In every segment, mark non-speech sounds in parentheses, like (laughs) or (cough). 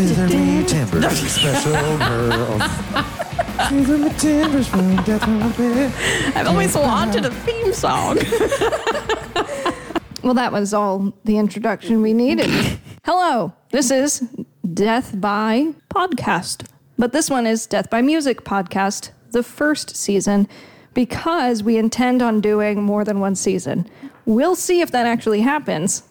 Scissoring timbers, special girls. Scissoring timbers from death row bed. I've always wanted a theme song. Well, that was all the introduction we needed. Hello, this is Death by Podcast. But this one is Death by Music Podcast, the first season, because we intend on doing more than one season. We'll see if that actually happens.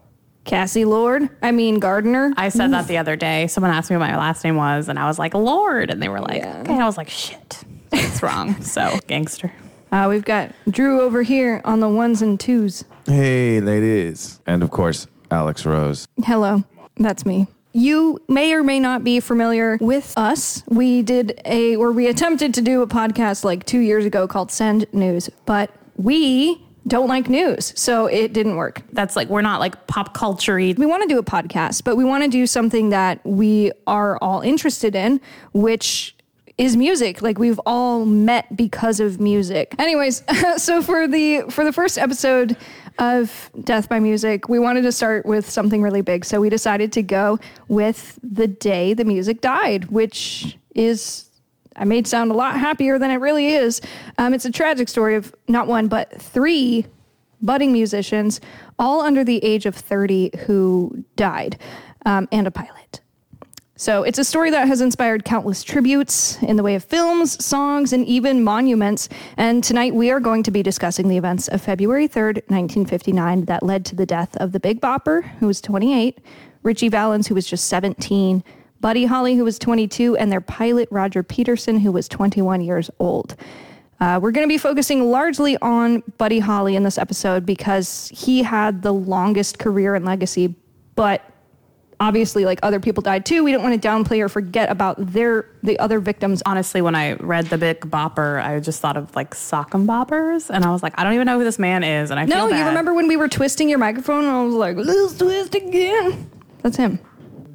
Cassie Lord, I mean Gardener. I said that the other day. Someone asked me what my last name was, and I was like, Lord. And they were like, Yeah. okay. I was like, shit. It's wrong. (laughs) So, gangster. Uh, we've got Drew over here on the ones and twos. Hey, ladies. And of course, Alex Rose. Hello, that's me. You may or may not be familiar with us. We did a, or we attempted to do a podcast like two years ago called Send News, but we don't like news, so it didn't work. That's like, we're not like pop culture We want to do a podcast, but we want to do something that we are all interested in, which is music. Like we've all met because of music. Anyways, (laughs) so for the for the first episode of Death by Music, we wanted to start with something really big. So we decided to go with the day the music died, which is I made sound a lot happier than it really is. Um, it's a tragic story of not one but three budding musicians, all under the age of 30, who died, um, and a pilot. So it's a story that has inspired countless tributes in the way of films, songs, and even monuments. And tonight we are going to be discussing the events of February 3rd, 1959, that led to the death of the Big Bopper, who was 28, Ritchie Valens, who was just 17, Buddy Holly, who was 22, and their pilot, Roger Peterson, who was 21 years old. Uh, we're going to be focusing largely on Buddy Holly in this episode because he had the longest career and legacy, but obviously, like other people died too. We don't want to downplay or forget about their the other victims. Honestly, when I read the Big Bopper, I just thought of like sock and boppers, and I was like, I don't even know who this man is, and I No, you remember when we were twisting your microphone and I was like, "Let's twist again." That's him.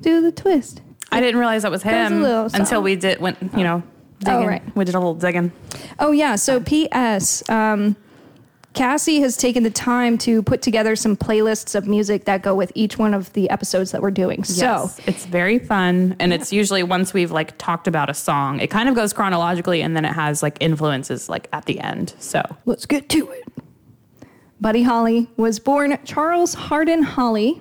Do the twist. I didn't realize that was him little until we did went, you know, digging. Oh, right. We did a little digging. Oh yeah. So P.S. Um, Cassie has taken the time to put together some playlists of music that go with each one of the episodes that we're doing. So Yes, it's very fun, and it's usually once we've like talked about a song, it kind of goes chronologically, and then it has like influences like at the end. So let's get to it. Buddy Holly was born Charles Hardin Holly.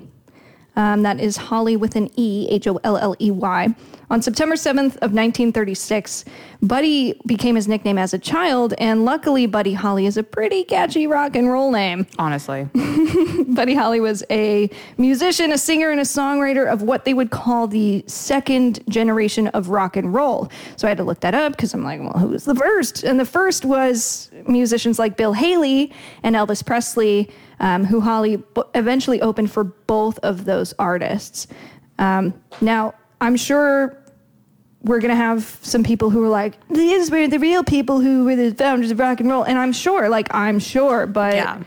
Um, that is Holly with an E, H O L L E Y. On September 7th of 1936, Buddy became his nickname as a child, and luckily, Buddy Holly is a pretty catchy rock and roll name. honestly, (laughs) Buddy Holly was a musician, a singer, and a songwriter of what they would call the second generation of rock and roll. So I had to look that up because I'm like, well, who was the first? And the first was musicians like Bill Haley and Elvis Presley, um, who Holly b- eventually opened for both of those artists. Um, now, I'm sure we're gonna have some people who are like, these were the real people who were the founders of rock and roll, and I'm sure, like I'm sure, but Yeah.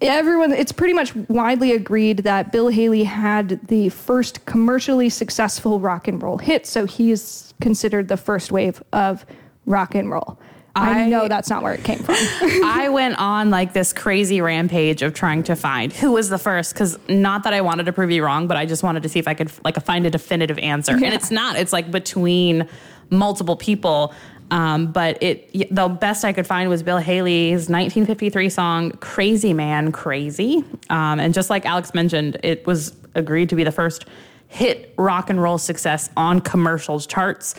everyone, it's pretty much widely agreed that Bill Haley had the first commercially successful rock and roll hit, so he is considered the first wave of rock and roll. I, I- know (laughs) that's not where it came from. (laughs) I went on like this crazy rampage of trying to find who was the first because not that I wanted to prove you wrong, but I just wanted to see if I could like find a definitive answer. And it's not. It's like between multiple people. Um, but it the best I could find was Bill Haley's 1953 song "Crazy Man, Crazy," um, and just like Alex mentioned, it was agreed to be the first hit rock and roll success on commercial charts.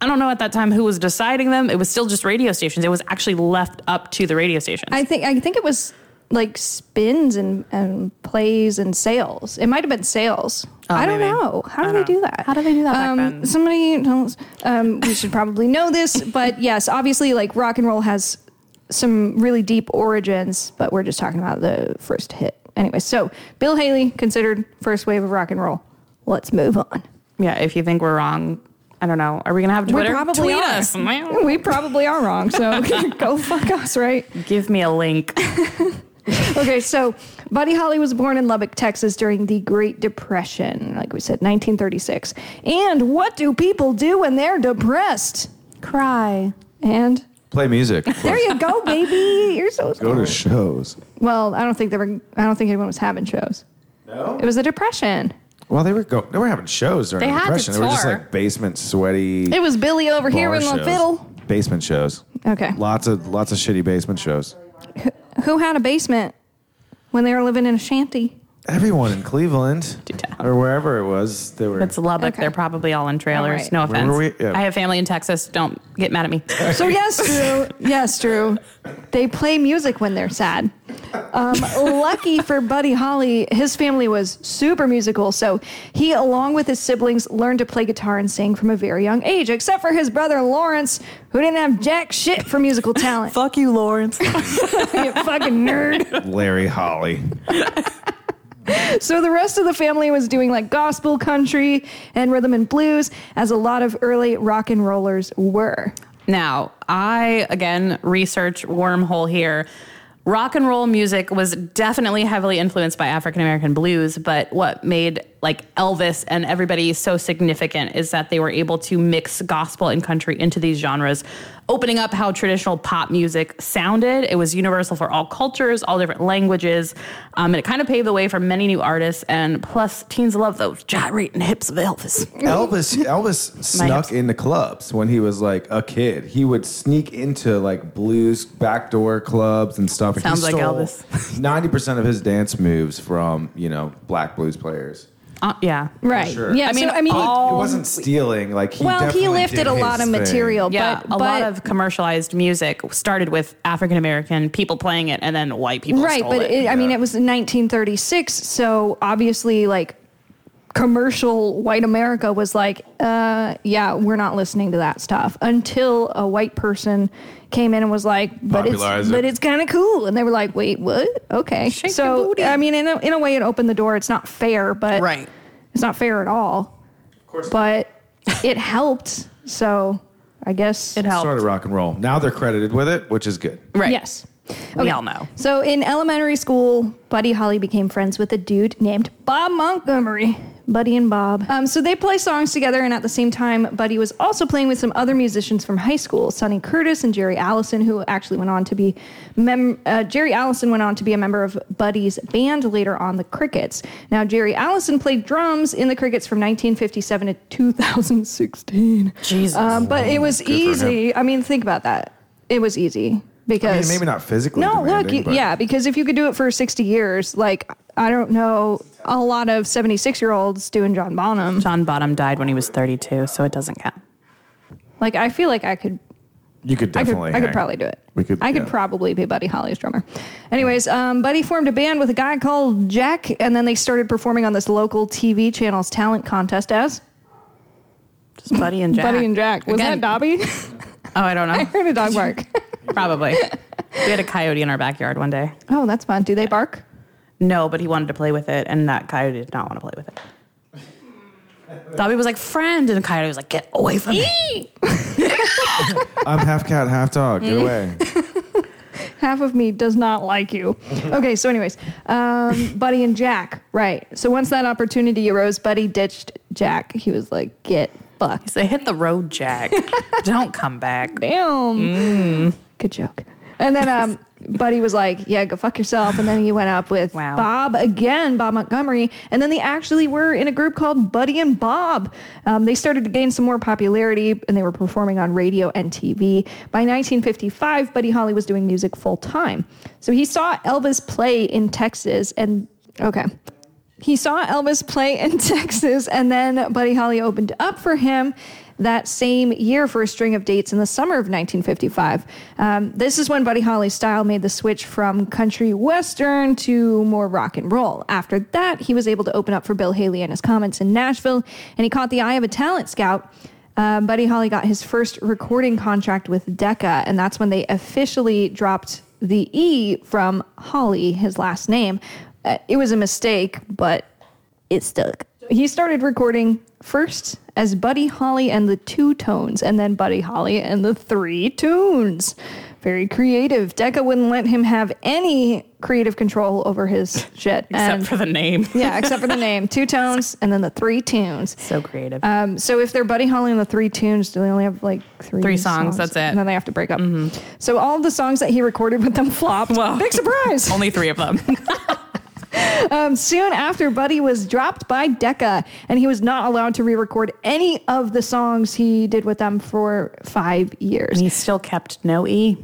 I don't know at that time who was deciding them. It was still just radio stations. It was actually left up to the radio stations. I think I think it was like spins and, and plays and sales. It might have been sales. I don't Oh, maybe. know. How do they don't do that? How do they do that back Um, then? Somebody knows. Um, we should probably know this, (laughs) but yes, obviously, like rock and roll has some really deep origins, but we're just talking about the first hit. Anyway, so Bill Haley considered first wave of rock and roll. Let's move on. yeah, if you think we're wrong, I don't know. Are we gonna have Twitter? We probably Tweet are. us. (laughs) We probably are wrong. So (laughs) (laughs) go fuck us, right? Give me a link. Okay, so Buddy Holly was born in Lubbock, Texas during the Great Depression, like we said, 1936. And what do people do when they're depressed? Cry. And Play music. there you go, baby. You're so Go to shows. Well, I don't think there were I don't think anyone was having shows. No? It was the depression. Well, they were go. They were having shows during They the had to depression. They were just tour. like basement sweaty. It was Billy over here bar in the shows. fiddle. Basement shows. Okay. Lots of lots of shitty basement shows. Who had a basement when they were living in a shanty? Everyone in Cleveland or wherever it was, they were. It's Lubbock. Okay. They're probably all in trailers. All right. No offense. we? Yeah. I have family in Texas. Don't get mad at me. (laughs) So yes, Drew. Yes, Drew. They play music when they're sad. Um, lucky for Buddy Holly, his family was super musical. So he, along with his siblings, learned to play guitar and sing from a very young age. Except for his brother Lawrence, who didn't have jack shit for musical talent. (laughs) Fuck you, Lawrence. (laughs) you fucking nerd. Larry Holly. (laughs) So the rest of the family was doing like gospel, country, and rhythm and blues, as a lot of early rock and rollers were. Now, I again research wormhole here. Rock and roll music was definitely heavily influenced by African American blues, but what made like Elvis and everybody so significant is that they were able to mix gospel and country into these genres, opening up how traditional pop music sounded. It was universal for all cultures, all different languages, um, and it kind of paved the way for many new artists. And plus, teens love those gyrating hips of Elvis. Elvis (laughs) Elvis snuck into clubs when he was like a kid. He would sneak into like blues backdoor clubs and stuff. Sounds like Elvis. (laughs) Ninety percent of his dance moves from you know black blues players. Uh, yeah. Right. sure. Yeah. I mean, so, I mean, he- all- It wasn't stealing. Like he well, he lifted did a lot his of thing. material, Yeah, but a but, lot of commercialized music started with African American people playing it, and then white people. right. stole But it. it, I mean, it was 1936, so obviously, like commercial white America was like, uh, yeah, we're not listening to that stuff until a white person came in and was like, but it's it. but it's kind of cool, and they were like, wait, what? Okay, Shake your so booty. I mean, in a, in a way, it opened the door. It's not fair, but Right. it's not fair at all. Of course, But it helped, so I guess it helped. started rock and roll. Now they're credited with it, which is good. Right. Yes. We all know. So in elementary school, Buddy Holly became friends with a dude named Bob Montgomery. Buddy and Bob. Um, so they play songs together, and at the same time, Buddy was also playing with some other musicians from high school, Sonny Curtis and Jerry Allison, who actually went on to be. Mem- uh, Jerry Allison went on to be a member of Buddy's band later on, the Crickets. Now, Jerry Allison played drums in the Crickets from 1957 to 2016. Jesus. Um, but it was for easy. I mean, think about that. It was easy I because mean, maybe not physically. no, look, you, yeah, because if you could do it for 60 years, like, I don't know a lot of 76 year olds doing John Bonham. John Bonham died when he was 32, so it doesn't count. Like, I feel like I could, you could I could, definitely. I could probably do it. We could- I could yeah. probably be Buddy Holly's drummer. Anyways, um, Buddy formed a band with a guy called Jack, and then they started performing on this local TV channel's talent contest as Just Buddy and (laughs) Jack. Buddy and Jack. Was Again- that Dobby? Oh, I don't (laughs) know. I heard a dog bark. (laughs) Probably. We had a coyote in our backyard one day. oh, that's fun. Do they bark? No, but he wanted to play with it, and that coyote did not want to play with it. Dobby was like, friend, and the coyote was like, get away from me. (laughs) I'm half cat, half dog. Get away. (laughs) half of me does not like you. Okay, so anyways, um, Buddy and Jack, right? So once that opportunity arose, Buddy ditched Jack. He was like, "Get fucked." So hit the road, Jack. (laughs) don't come back. Damn. Good joke. And then um, Buddy was like, "Yeah, go fuck yourself." And then he went up with Wow. Bob again, Bob Montgomery. And then they actually were in a group called Buddy and Bob. Um, they started to gain some more popularity, and they were performing on radio and TV. By 1955, Buddy Holly was doing music full time. So he saw Elvis play in Texas, and okay. He saw Elvis play in (laughs) Texas, and then Buddy Holly opened up for him that same year for a string of dates in the summer of 1955. Um, this is when Buddy Holly's style made the switch from country western to more rock and roll. After that, he was able to open up for Bill Haley and his Comets in Nashville, and he caught the eye of a talent scout. Um, Buddy Holly got his first recording contract with Decca, and that's when they officially dropped the E from Holly, his last name. Uh, it was a mistake, but it stuck. He started recording first as Buddy Holly and the Two Tones, and then Buddy Holly and the Three Tunes. Very creative. Decca wouldn't let him have any creative control over his (laughs) shit. Except And- for the name. (laughs) yeah, except for the name. Two Tones and then the Three Tunes. so creative. Um, so if they're Buddy Holly and the Three Tunes, do they only have like three, Three songs, that's it. And then they have to break up. So all the songs that he recorded with them flopped. Well. Big surprise. (laughs) Only three of them. (laughs) Um, soon after, Buddy was dropped by Decca, and he was not allowed to re-record any of the songs he did with them for five years. And he still kept no E.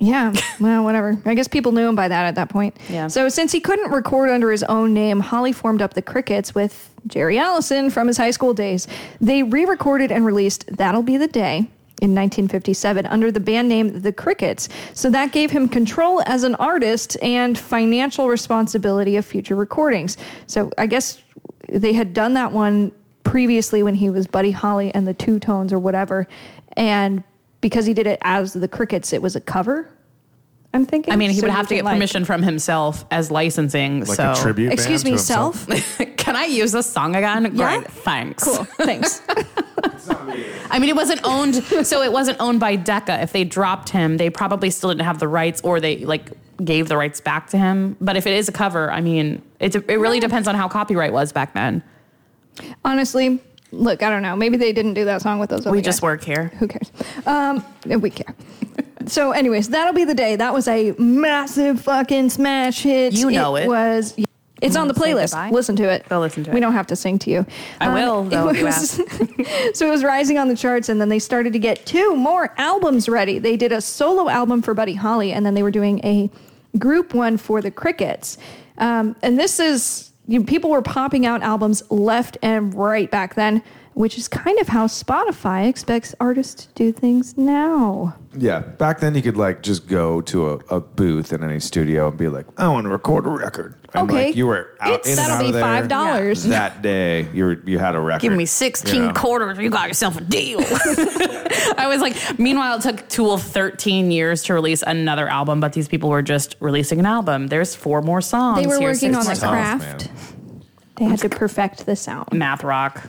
Yeah, well, whatever. I guess people knew him by that at that point. Yeah. So since he couldn't record under his own name, Holly formed up the Crickets with Jerry Allison from his high school days. They re-recorded and released "That'll Be the Day." In 1957, under the band name The Crickets. So that gave him control as an artist and financial responsibility of future recordings. So I guess they had done that one previously when he was Buddy Holly and the Two Tones or whatever. And because he did it as the Crickets, it was a cover. I'm thinking. I mean, he So would have to get like- permission from himself as licensing. Like so, a tribute. Excuse to me, himself. self. (laughs) can I use this song again? Yeah? Great, thanks. cool. Thanks. (laughs) I mean, it wasn't owned, so it wasn't owned by Decca. If they dropped him, they probably still didn't have the rights, or they like gave the rights back to him. But if it is a cover, I mean, it it really depends on how copyright was back then. Honestly, look, I don't know. Maybe they didn't do that song with those. Other We guys. just work here. Who cares? Um, we care. So, anyways, that'll be the day. That was a massive fucking smash hit. You know it. was. It's on the Say playlist. goodbye? Listen to it. Go listen to We it. don't have to sing to you. I will, (laughs) though, if you was- (laughs) so it was rising on the charts, and then they started to get two more albums ready. They did a solo album for Buddy Holly, and then they were doing a group one for the Crickets. Um, and this is you, people were popping out albums left and right back then, which is kind of how Spotify expects artists to do things now. Yeah, back then you could like just go to a, a booth in any studio and be like, I want to record a record. And Okay, like you were out It's- in and that'll out be of there five dollars. (laughs) that day. You were you had a record. Give me 16 you know? quarters, you got yourself a deal. (laughs) (laughs) I was like, meanwhile, it took Tool 13 years to release another album, but these people were just releasing an album. There's four more songs. They were Here's working six on the more craft. man. They had to perfect the sound. Math rock.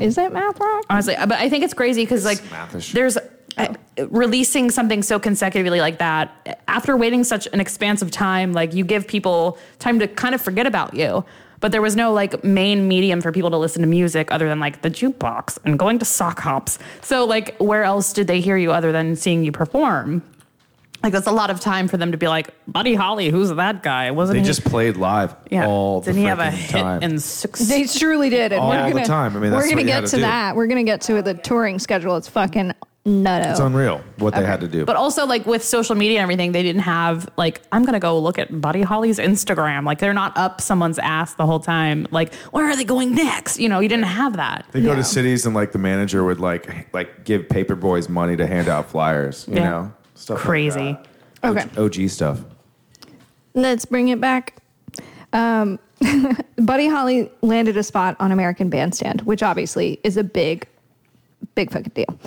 Is that math rock? honestly but i think it's crazy because like mathish. there's uh, releasing something so consecutively like that after waiting such an expansive time like you give people time to kind of forget about you but there was no like main medium for people to listen to music other than like the jukebox and going to sock hops so like where else did they hear you other than seeing you perform like that's a lot of time for them to be like buddy holly who's that guy wasn't They he just played live yeah all the didn't he have a freaking hit time. in six They truly did, and All we're the gonna time. I mean, we're that's gonna what you get to to do. that. We're gonna get to the touring schedule. It's fucking nutto. it's unreal what they had to do. But also, like with social media and everything, they didn't have like I'm gonna go look at Buddy Holly's Instagram. Like they're not up someone's ass the whole time. Like where are they going next? You know, you didn't have that. they go Yeah. to cities and like the manager would like like give paper boys money to hand out flyers. You Yeah. know, stuff like Crazy. that. Okay. OG stuff. Let's bring it back. Um, (laughs) Buddy Holly landed a spot on American Bandstand, which obviously is a big, big fucking deal.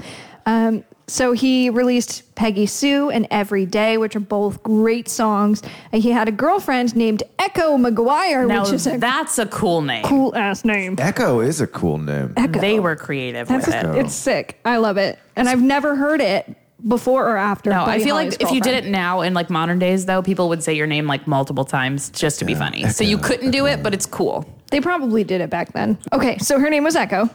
Um, so he released Peggy Sue and Every Day, which are both great songs. And he had a girlfriend named Echo McGuire, Now which is a that's a cool name. cool ass name. Echo is a cool name. Echo. They were creative That's with it. It's sick. I love it, and I've never heard it before or after. No, I feel Holly's like if you did it now in like modern days, though, people would say your name like multiple times just to be Yeah, funny. So you couldn't do it, but it's cool. They probably did it back then. Okay, so her name was Echo.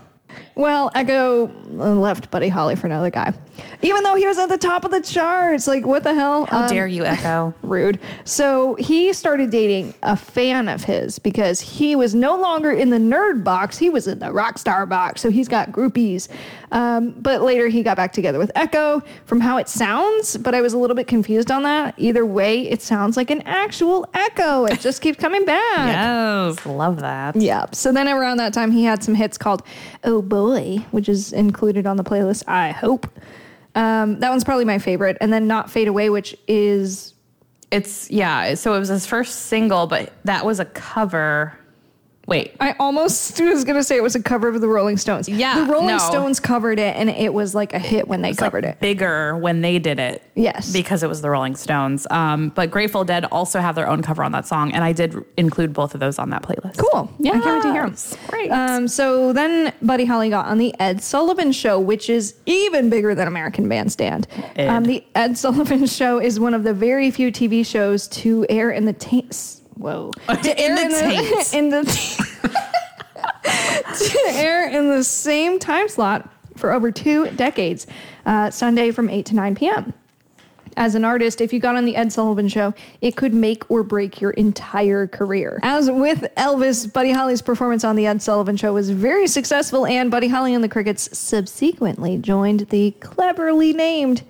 Well, Echo left Buddy Holly for another guy, even though he was at the top of the charts. Like, what the hell? How Um, dare you, Echo? (laughs) Rude. So he started dating a fan of his because he was no longer in the nerd box. He was in the rock star box. So he's got groupies. Um, but later he got back together with Echo from how it sounds. But I was a little bit confused on that. Either way, it sounds like an actual Echo. It just keeps coming back. yes, love that. Yeah. So then around that time, he had some hits called Oh Boy, which is included on the playlist, I hope. Um, that one's probably my favorite. And then Not Fade Away, which is It's yeah. So it was his first single, but that was a cover. Wait, I almost was gonna say it was a cover of the Rolling Stones. Yeah, the Rolling no. Stones covered it, and it was like a hit when they It's, like, covered it. bigger when they did it. Yes. Because it was the Rolling Stones. Um, but Grateful Dead also have their own cover on that song, and I did include both of those on that playlist. Cool. Yeah, I can't wait to hear them. Great. Um, so then Buddy Holly got on the Ed Sullivan Show, which is even bigger than American Bandstand. Ed. Um, the Ed Sullivan (laughs) Show is one of the very few TV shows to air in the taints. Whoa. To In the air in the (laughs) to air in the same time slot for over two decades, uh, Sunday from 8 to 9 p.m. as an artist, if you got on the Ed Sullivan show, it could make or break your entire career. As with Elvis, Buddy Holly's performance on the Ed Sullivan show was very successful, and Buddy Holly and the Crickets subsequently joined the cleverly named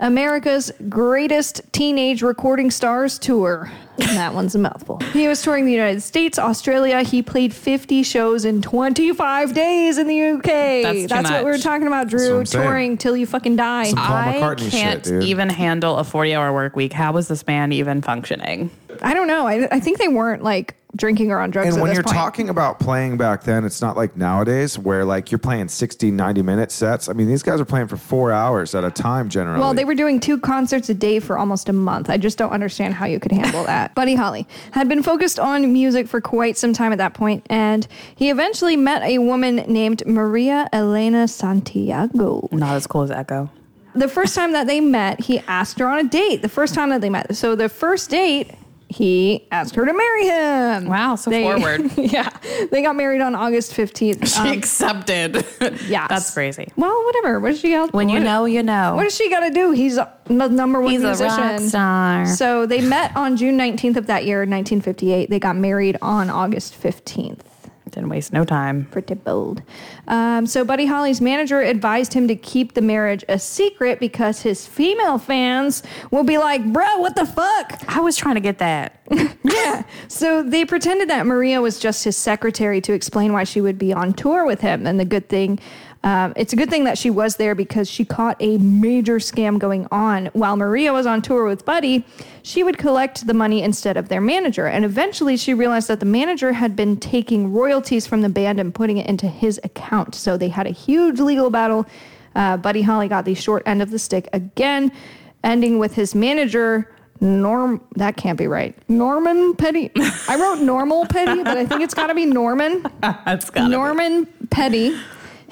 America's Greatest Teenage Recording Stars Tour. That one's a mouthful. He was touring the United States, Australia. He played 50 shows in 25 days in the UK. That's too what we were talking about, what Drew. I'm saying. Touring till you fucking die. Some Paul I McCartney can't shit, dude. even handle a 40 hour work week. How was this band even functioning? I don't know. I, I think they weren't like drinking or on drugs. And at when this you're point. talking about playing back then, it's not like nowadays where like you're playing 60, 90 minute sets. I mean, these guys are playing for four hours at a time generally. Well, they were doing two concerts a day for almost a month. I just don't understand how you could handle that. Buddy Holly had been focused on music for quite some time at that point, and he eventually met a woman named Maria Elena Santiago. Not as cool as Echo. The first time that they met, he asked her on a date. The first time that they met. So the first date, he asked her to marry him. Wow, so forward. (laughs) yeah. They got married on August 15th. She Um, accepted. (laughs) yeah. That's crazy. Well, whatever. What does she got? When you know, you know. What does she got to do? He's the number one He's a rock star. So they met on June 19th of that year, 1958. They got married on August 15th. Didn't waste no time. Pretty bold. Um, so Buddy Holly's manager advised him to keep the marriage a secret because his female fans will be like, bro, what the fuck? I was trying to get that. (laughs) yeah. So they pretended that Maria was just his secretary to explain why she would be on tour with him. And the good thing, um, it's a good thing that she was there because she caught a major scam going on. While Maria was on tour with Buddy, she would collect the money instead of their manager. And eventually she realized that the manager had been taking royalties from the band and putting it into his account. So they had a huge legal battle. Uh, Buddy Holly got the short end of the stick again, ending with his manager. Norm, that can't be right. Norman Petty. I wrote normal Petty, but I think it's got to be Norman. (laughs) That's got Norman Petty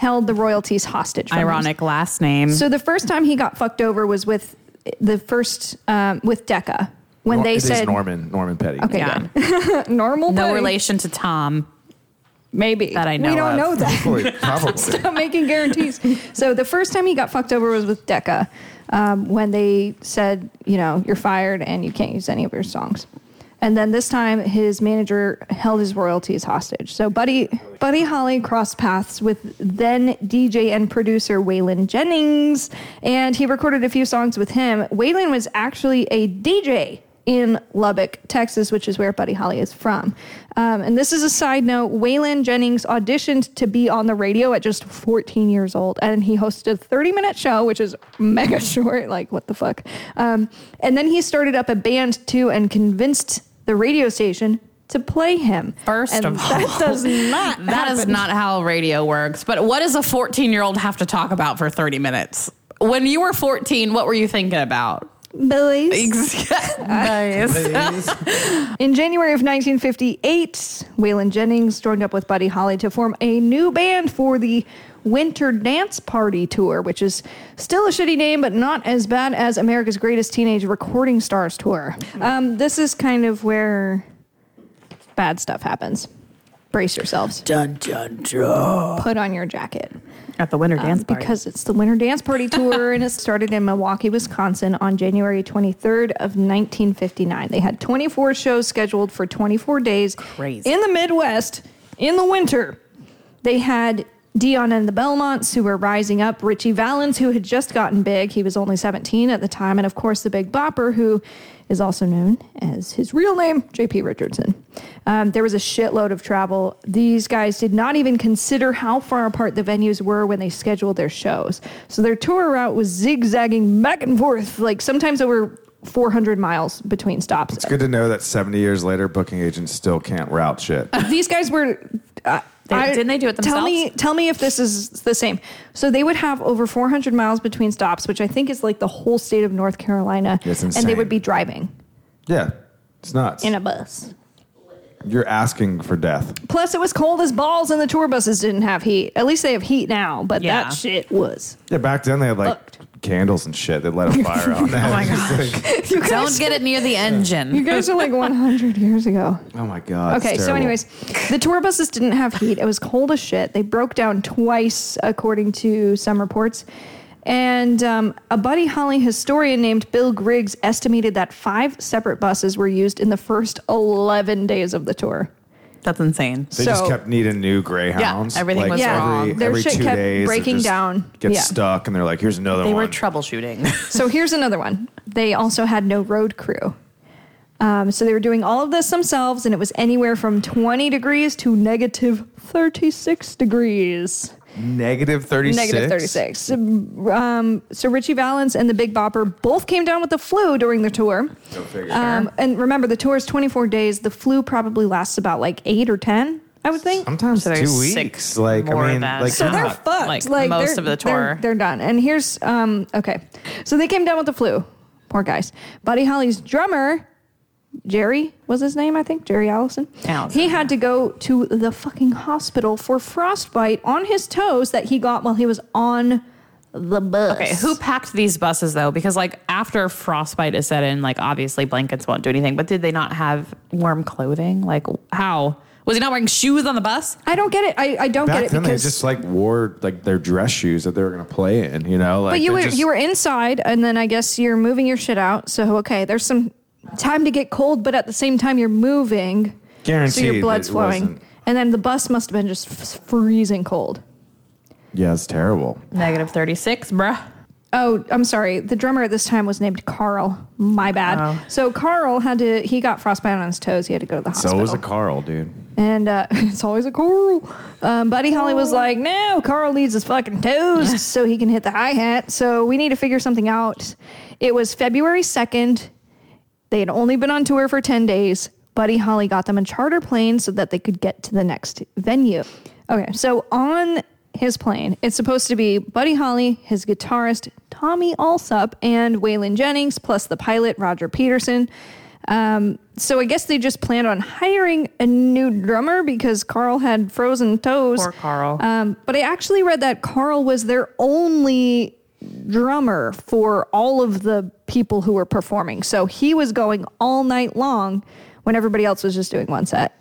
held the royalties hostage. From him. Ironic last name. So the first time he got fucked over was with the first um, with Decca when Nor- they it is said Norman Norman Petty. Okay, yeah. good. (laughs) normal. No Petty. relation to Tom. Maybe that I know We don't of. know that. Probably, (laughs) probably. Stop making guarantees. So the first time he got fucked over was with Decca, um, when they said, you know, you're fired and you can't use any of your songs. And then this time, his manager held his royalties hostage. So Buddy Buddy Holly crossed paths with then DJ and producer Waylon Jennings, and he recorded a few songs with him. Waylon was actually a DJ in Lubbock, Texas, which is where Buddy Holly is from. Um, and this is a side note Waylon Jennings auditioned to be on the radio at just 14 years old, and he hosted a 30 minute show, which is mega (laughs) short. Like, what the fuck? Um, and then he started up a band too and convinced the radio station to play him. First and of all, that does (laughs) not That is not how radio works. But what does a 14 year old have to talk about for 30 minutes? When you were 14, what were you thinking about? Billies. (laughs) nice. (laughs) In January of 1958, Waylon Jennings joined up with Buddy Holly to form a new band for the Winter Dance Party Tour, which is still a shitty name, but not as bad as America's Greatest Teenage Recording Stars Tour. Um, this is kind of where bad stuff happens. Brace yourselves. dun, dun, dun. Put on your jacket. At the winter um, dance party. Because it's the Winter Dance Party Tour and it started in Milwaukee, Wisconsin on January 23rd of 1959. They had 24 shows scheduled for 24 days Crazy. in the Midwest in the winter. They had Dion and the Belmonts who were rising up, Ritchie Valens who had just gotten big. He was only 17 at the time, and of course the Big Bopper who is also known as his real name, JP Richardson. Um, there was a shitload of travel. These guys did not even consider how far apart the venues were when they scheduled their shows. So their tour route was zigzagging back and forth, like sometimes over 400 miles between stops. It's good to know that 70 years later, booking agents still can't route shit. These guys were. Uh, They- didn't they do it themselves? Tell me, tell me if this is the same. So they would have over 400 miles between stops, which I think is like the whole state of North Carolina, It's and they would be driving Yeah, it's nuts. in a bus. You're asking for death. Plus, it was cold as balls, and the tour buses didn't have heat. At least they have heat now, but Yeah. that shit was. Yeah, back then they had like Fucked. Candles and shit that let a fire out. (laughs) (laughs) oh my God. (laughs) You guys, Don't get it near the engine. you guys are like 100 years ago. oh my god. it's Okay, so terrible. anyways, the tour buses didn't have heat. It was cold as shit. They broke down twice, according to some reports. And um, a Buddy Holly historian named Bill Griggs estimated that five separate buses were used in the first 11 days of the tour. That's insane. They just So- kept needing new greyhounds. everything was Yeah. wrong. Every, Their every shit two kept days, it breaking just down. Gets Yeah. stuck, and they're like, "Here's another one. They one." were troubleshooting. (laughs) (laughs) So here's another one. They also had no road crew. Um, so they were doing all of this themselves, and it was anywhere from 20 degrees to negative 36 degrees. Negative thirty six. Negative 36. Um, so Ritchie Valens and the Big Bopper both came down with the flu during the tour. Go figure. Um, and remember, the tour is 24 days. The flu probably lasts about like eight or 10, I would think. Sometimes So there's two weeks. six like more I mean, like So they're fucked. like, Like, most of the they're- tour. They're, done. And here's um okay. So they came down with the flu. Poor guys. Buddy Holly's drummer, Jerry was his name, I think. Jerry Allison. Allison, he had to go to the fucking hospital for frostbite on his toes that he got while he was on the bus. Okay, who packed these buses though? Because like after frostbite is set in, like obviously blankets won't do anything. But did they not have warm clothing? Like how was he not wearing shoes on the bus? I don't get it. I, I don't Back get it then, they just like wore like their dress shoes that they were gonna play in. You know, like But you were just- you were inside, and then I guess you're moving your shit out. So okay, there's some time to get cold, but at the same time you're moving, so your blood's it flowing. wasn't- And then the bus must have been just f- freezing cold. Yeah, it's terrible. Negative thirty six, bruh. Oh, I'm sorry. The drummer at this time was named Carl. My bad. Oh. So Carl had to. He got frostbite on his toes. He had to go to the hospital. So hospital. was a Carl, dude. And uh, (laughs) it's always a Carl. Um, Buddy Holly was like, no, Carl needs his fucking toes (laughs) so he can hit the hi hat. So we need to figure something out. It was February 2nd. They had only been on tour for 10 days. Buddy Holly got them a charter plane so that they could get to the next venue. Okay, so on his plane, it's supposed to be Buddy Holly, his guitarist, Tommy Allsup, and Waylon Jennings, plus the pilot, Roger Peterson. Um, so I guess they just planned on hiring a new drummer because Carl had frozen toes. Poor Carl. Um, but I actually read that Carl was their only drummer for all of the people who were performing. So he was going all night long when everybody else was just doing one set.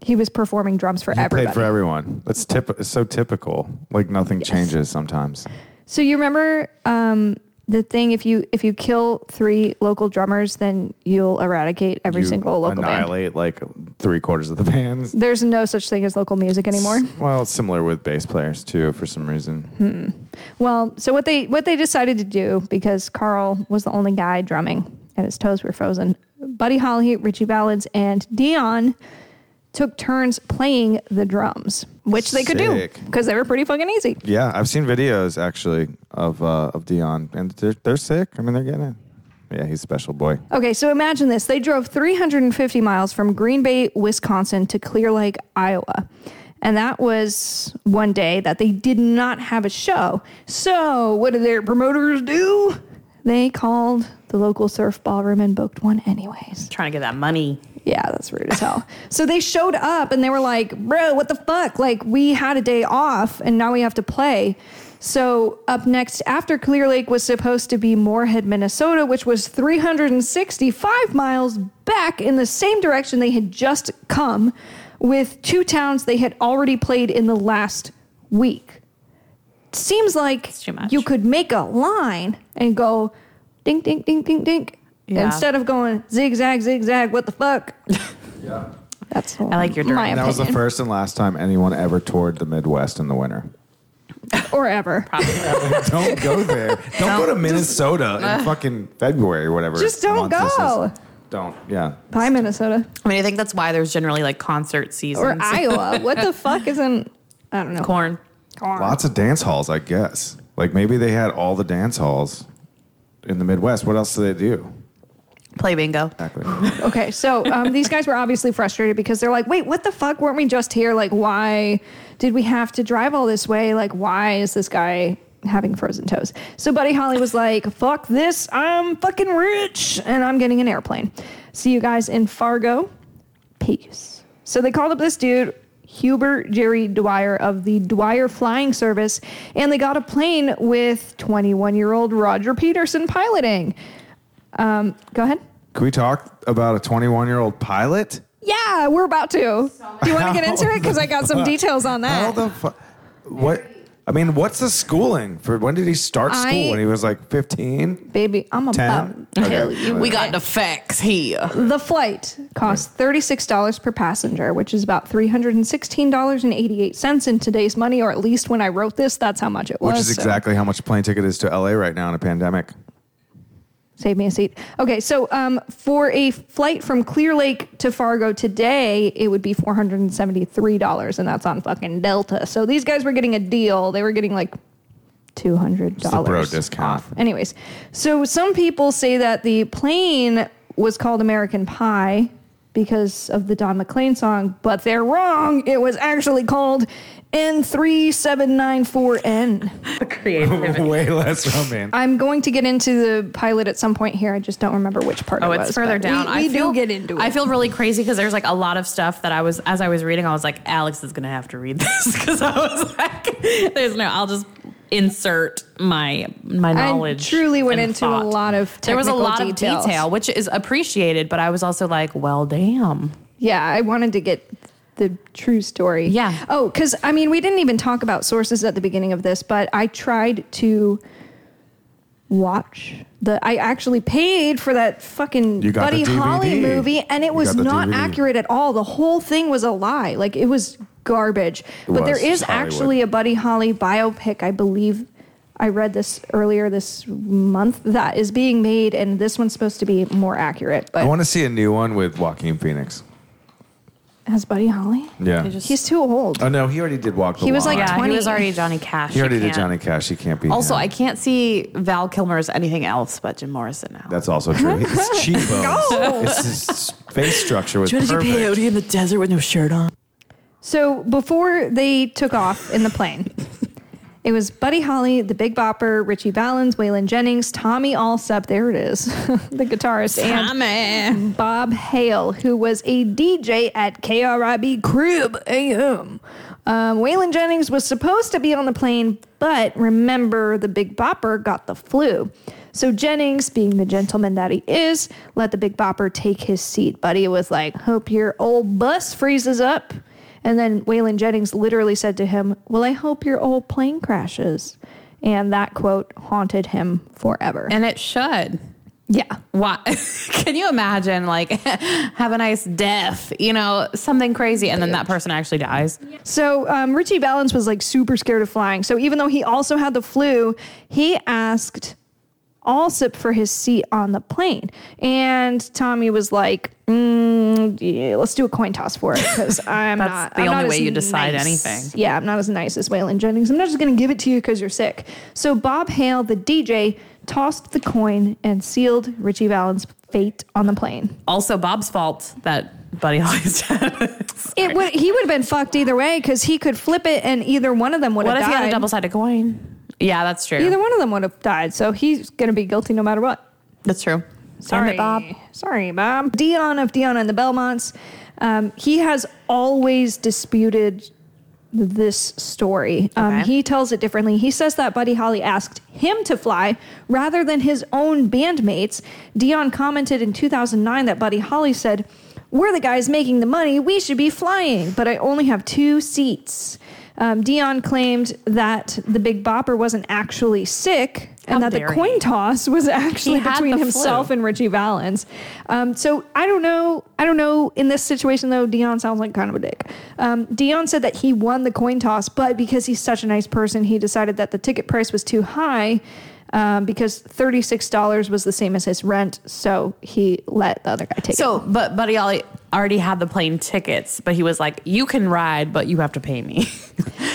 He was performing drums for He everybody. played for everyone. That's tip. It's so typical. Like nothing changes sometimes. so you remember um, the thing if you if you kill three local drummers, then you'll eradicate every you single local band. annihilate like three quarters of the bands. There's no such thing as local music anymore. Well, it's similar with bass players too, for some reason. Hmm. Well, so what they what they decided to do because Carl was the only guy drumming and his toes were frozen. Buddy Holly, Ritchie Valens, and Dion took turns playing the drums, which they could do because they were pretty fucking easy. Yeah, I've seen videos actually of uh, of Dion, and they're they're sick. I mean, they're getting it. Yeah, he's a special boy. Okay, so imagine this. They drove 350 miles from Green Bay, Wisconsin to Clear Lake, Iowa. And that was one day that they did not have a show. So, what did their promoters do? They called the local surf ballroom and booked one anyways. Trying to get that money. Yeah, that's rude as hell. So they showed up and they were like, bro, what the fuck? Like, we had a day off and now we have to play. So, up next, after Clear Lake was supposed to be Moorhead, Minnesota, which was 365 miles back in the same direction they had just come, with two towns they had already played in the last week. Seems like you could make a line and go ding, ding, ding, ding, ding. Yeah. Instead of going zigzag, zigzag, what the fuck? Yeah. That's I like your my drum. opinion. That was the first and last time anyone ever toured the Midwest in the winter. (laughs) or ever. (laughs) don't go there. Don't go to Minnesota in uh, fucking February or whatever. Just don't month this go. is. Don't. Yeah. Bye, Minnesota I mean, I think that's why there's generally like concert seasons. or Iowa. (laughs) What the fuck isn't? I don't know. Corn. Corn. Lots of dance halls, I guess. Like maybe they had all the dance halls in the Midwest. What else do they do? Play bingo. Exactly. (laughs) Okay, so um, (laughs) these guys were obviously frustrated because they're like, "Wait, what the fuck? Weren't we just here? Like, why did we have to drive all this way? Like, why is this guy having frozen toes?" So Buddy Holly was like, "Fuck this! I'm fucking rich, and I'm getting an airplane. See you guys in Fargo. Peace." So they called up this dude. Hubert Jerry Dwyer of the Dwyer Flying Service, and they got a plane with 21 year old Roger Peterson piloting. Um, go ahead. Can we talk about a 21 year old pilot? Yeah, we're about to. Do you want to get into it? Because I got some (laughs) details on How that. the fu- What? I mean, what's the schooling for? When did he start school? I- when he was like 15? Baby, I'm about 10? to tell Okay. you. We got the facts here. The flight cost $36 per passenger, which is about $316.88 in today's money, or at least when I wrote this, that's how much it was. Which is so exactly how much a plane ticket is to LA right now in a pandemic. Save me a seat. Okay, so um, for a flight from Clear Lake to Fargo today, it would be $473, and that's on fucking Delta. So these guys were getting a deal. They were getting like $200 bro discount. off. Anyways, so some people say that the plane was called American Pie because of the Don McLean song, but they're wrong. It was actually called N3794N. (laughs) Creativity. (laughs) Way less romantic. I'm going to get into the pilot at some point here. I just don't remember which part Oh, it it's was. further but down. We, I feel, do get into it. I feel really crazy because there's like a lot of stuff that I was, as I was reading, I was like, Alex is gonna have to read (laughs) this because I was like, there's no, I'll just insert my my knowledge. I truly went and into thought. a lot of There was a lot details. of detail, which is appreciated, but I was also like, well, damn. Yeah, I wanted to get the true story. Yeah. Oh, because I mean, we didn't even talk about sources at the beginning of this, but I tried to watch the. I actually paid for that fucking You got Buddy the Holly movie, and it was got the not DVD. accurate at all. The whole thing was a lie. Like it was garbage. but there was. is It's Hollywood. actually a Buddy Holly biopic, I believe. I read this earlier this month that is being made, and this one's supposed to be more accurate. I want to see a new one with Joaquin Phoenix. Has Buddy Holly? Yeah. They just- He's too old. oh, no, he already did Walk the He was like Line. Yeah, 20. he was already Johnny Cash. He already You did can't- Johnny Cash. He can't be. Also, him. I can't see Val Kilmer's anything else but Jim Morrison now. That's also true. His (laughs) cheekbones. His, his face structure was perfect. in the desert with no shirt on. So before they took off in the plane, it was Buddy Holly, the Big Bopper, Ritchie Valens, Waylon Jennings, Tommy Allsup, there it is, (laughs) the guitarist, and Bob Hale, who was a DJ at KRIB Crib AM. Um, Waylon Jennings was supposed to be on the plane, but remember, the Big Bopper got the flu. So Jennings, being the gentleman that he is, let the Big Bopper take his seat. Buddy was like, Hope your old bus freezes up. And then Waylon Jennings literally said to him, Well, I hope your old plane crashes. And that quote haunted him forever. And it should. yeah. Why? (laughs) Can you imagine, like, (laughs) have a nice death, you know, something crazy, and then that person actually dies? So um, Ritchie Valens was like super scared of flying. So even though he also had the flu, he asked Allsup for his seat on the plane. And Tommy was like, mm, yeah, let's do a coin toss for it because (laughs) I'm That's not. the I'm only not way you decide nice. anything. Yeah, I'm not as nice as Waylon Jennings. I'm not just going to give it to you because you're sick. So Bob Hale, the DJ, tossed the coin and sealed Ritchie Valens' fate on the plane. Also, Bob's fault that Buddy Holly's dead. (laughs) It would he would have been fucked either way because he could flip it and either one of them would have died. what if he had a double sided coin? Yeah, that's true. Either one of them would have died, so he's gonna be guilty no matter what. That's true. Sorry, Bob. Sorry, Bob. Dion of Dion and the Belmonts. Um, he has always disputed this story. Um, Okay. he tells it differently. He says that Buddy Holly asked him to fly rather than his own bandmates. Dion commented in 2009 that Buddy Holly said, We're the guys making the money. We should be flying, but I only have two seats. Um, Dion claimed that the Big Bopper wasn't actually sick and How that the coin he. toss was actually between himself flu. and Ritchie Valens. Um, so I don't know. I don't know. In this situation, though, Dion sounds like kind of a dick. Um, Dion said that he won the coin toss, but because he's such a nice person, he decided that the ticket price was too high. Um, because thirty-six dollars was the same as his rent, so he let the other guy take it. So, but Buddy Holly already had the plane tickets, but he was like, "You can ride, but you have to pay me." (laughs)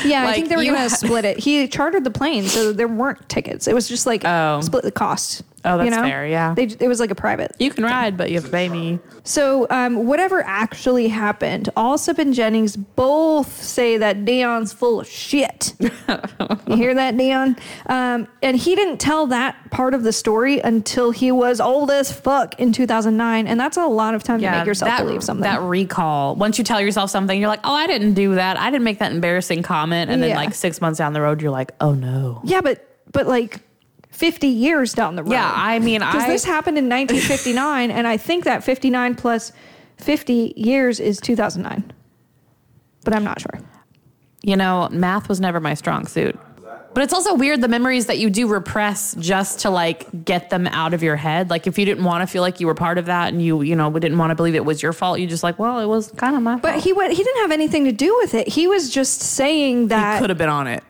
Yeah, I think they were going to split it. He chartered the plane, so there weren't tickets. It was just like Oh. split the cost. Oh, that's you know? fair, yeah. They, it was like a private. you can ride, but you have pay me. So, um, whatever actually happened, Allsup and Jennings both say that Dion's full of shit. (laughs) you hear that, Dion? Um, and he didn't tell that part of the story until he was old as fuck in 2009. And that's a lot of time to make yourself that, believe something. That recall. Once you tell yourself something, you're like, "Oh, I didn't do that. I didn't make that embarrassing comment." And then, like six months down the road, you're like, "Oh no." yeah, but but like 50 years down the road. Yeah, I mean, (laughs) because I this happened in 1959, and I think that 59 plus 50 years is 2009. But I'm not sure. you know, math was never my strong suit. But it's also weird the memories that you do repress just to like get them out of your head. Like if you didn't want to feel like you were part of that and you, you know, didn't want to believe it was your fault, you just like, well, it was kind of my fault. But fault. he wa- he didn't have anything to do with it. He was just saying that. He could have been on it.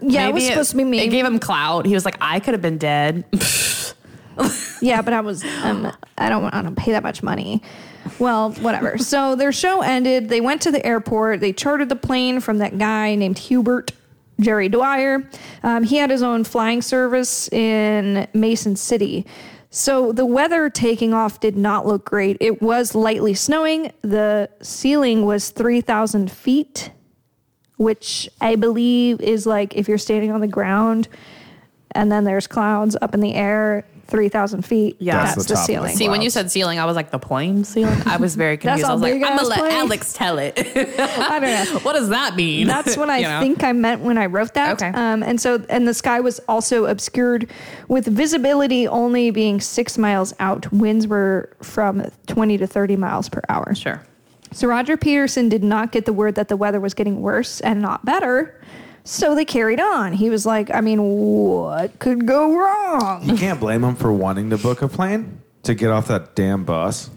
Yeah, it was supposed to be me. It gave him clout. He was like, I could have been dead. (laughs) Yeah, but I was um, I don't want to pay that much money. Well, whatever. (laughs) so their show ended. They went to the airport. They chartered the plane from that guy named Hubert Jerry Dwyer. Um, he had his own flying service in Mason City. So the weather taking off did not look great. It was lightly snowing. The ceiling was 3,000 feet, which I believe is like if you're standing on the ground and then there's clouds up in the air, 3,000 feet. Yeah. that's, That's the, the top the ceiling. See, when you said ceiling, I was like, the plane ceiling? I was very (laughs) confused. a I was like, big I'm going to let plane. Alex tell it. (laughs) (laughs) I don't know. what does that mean? That's what I know? think I meant when I wrote that. Okay. Um, and so, and the sky was also obscured with visibility only being six miles out. Winds were from 20 to 30 miles per hour. Sure. So Roger Peterson did not get the word that the weather was getting worse and not better. So they carried on. He was like, I mean, what could go wrong? You can't blame him for wanting to book a plane to get off that damn bus,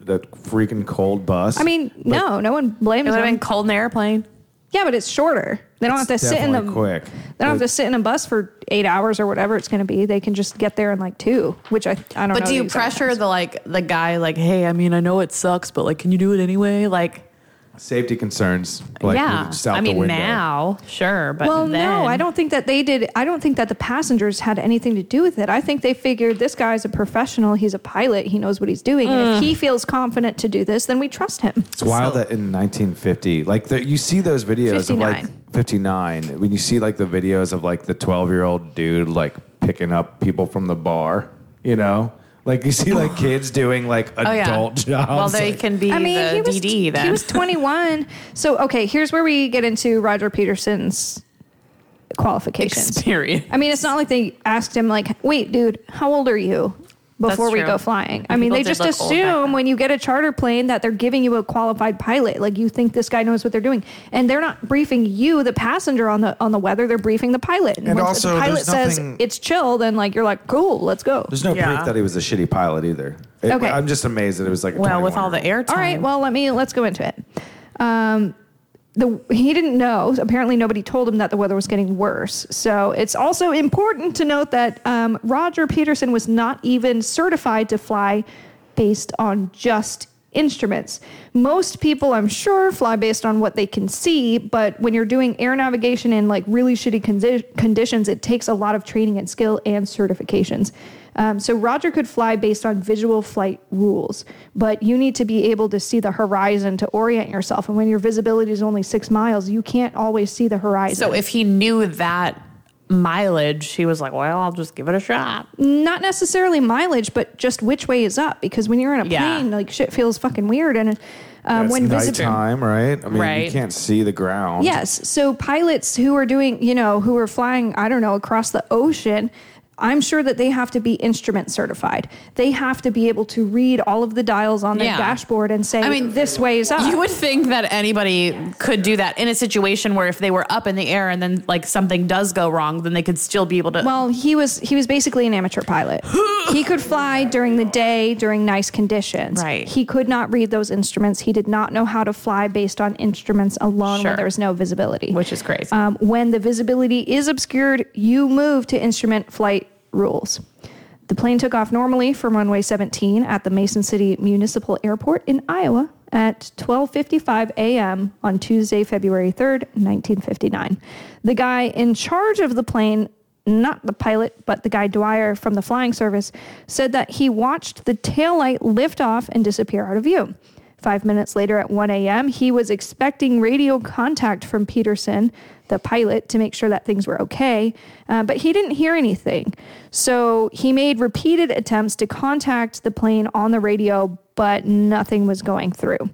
that freaking cold bus. I mean, no, no one blames It would have him. been cold in the airplane. Yeah, but it's shorter. They don't have to sit in the definitely quick. They don't have to sit in a bus for eight hours or whatever it's going to be. They can just get there in like two, which I I don't know. But do the you exact pressure times. the like the guy like, hey, I mean, I know it sucks, but like, can you do it anyway? Like, safety concerns. Like, yeah. just out I the mean, window. now, sure, but Well, then, no, I don't think that they did. I don't think that the passengers had anything to do with it. I think they figured this guy's a professional. He's a pilot. He knows what he's doing. And Mm. if he feels confident to do this, then we trust him. It's wild that in 1950, like the, you see those videos of like 59. 59, when you see like the videos of like the 12 year old dude like picking up people from the bar, you know, like you see like (laughs) kids doing like Oh, yeah. adult jobs. Well, they like- can be I mean, the he was DD then. he was 21. so okay, here's where we get into Roger Peterson's qualifications. experience. I mean, it's not like they asked him like, "Wait, dude, how old are you?" Before we go flying, I mean, People they just look old back assume when you get a charter plane that they're giving you a qualified pilot. Like you think this guy knows what they're doing, and they're not briefing you, the passenger, on the on the weather. They're briefing the pilot. And when also, the pilot says nothing- it's chill, then like you're like, cool, let's go. There's no Yeah. proof that he was a shitty pilot either. It- Okay. I'm just amazed that it was like a Well, with all the 21-year-old. airtime. All right, well, let me let's go into it. Um, the he didn't know. Apparently, nobody told him that the weather was getting worse. So it's also important to note that um, Roger Peterson was not even certified to fly based on just instruments. Most people, I'm sure, fly based on what they can see, but when you're doing air navigation in like really shitty condi- conditions, it takes a lot of training and skill and certifications. Um, so Roger could fly based on visual flight rules, but you need to be able to see the horizon to orient yourself. And when your visibility is only six miles, you can't always see the horizon. So if he knew that mileage, he was like, well, I'll just give it a shot. not necessarily mileage, but just which way is up. Because when you're in a Yeah. plane, like shit feels fucking weird. And um, It's when visibility. nighttime, right? I mean, Right. you can't see the ground. Yes. So pilots who are doing, you know, who are flying, I don't know, across the ocean, I'm sure that they have to be instrument certified. They have to be able to read all of the dials on their Yeah. dashboard and say, I mean, this way is up. You would think that anybody could do that in a situation where if they were up in the air and then like something does go wrong, then they could still be able to. Well, he was he was basically an amateur pilot. (gasps) he could fly during the day during nice conditions. Right. He could not read those instruments. He did not know how to fly based on instruments alone Sure. when there was no visibility. Which is crazy. Um, when the visibility is obscured, you move to instrument flight rules. The plane took off normally from runway 17 at the Mason City Municipal Airport in Iowa at 12:55 a.m. on Tuesday, February 3rd, 1959. The guy in charge of the plane, not the pilot, but the guy Dwyer from the flying service, said that he watched the taillight lift off and disappear out of view. Five minutes later at 1 a.m., he was expecting radio contact from Peterson, the pilot, to make sure that things were okay, uh, but he didn't hear anything. So he made repeated attempts to contact the plane on the radio, but nothing was going through.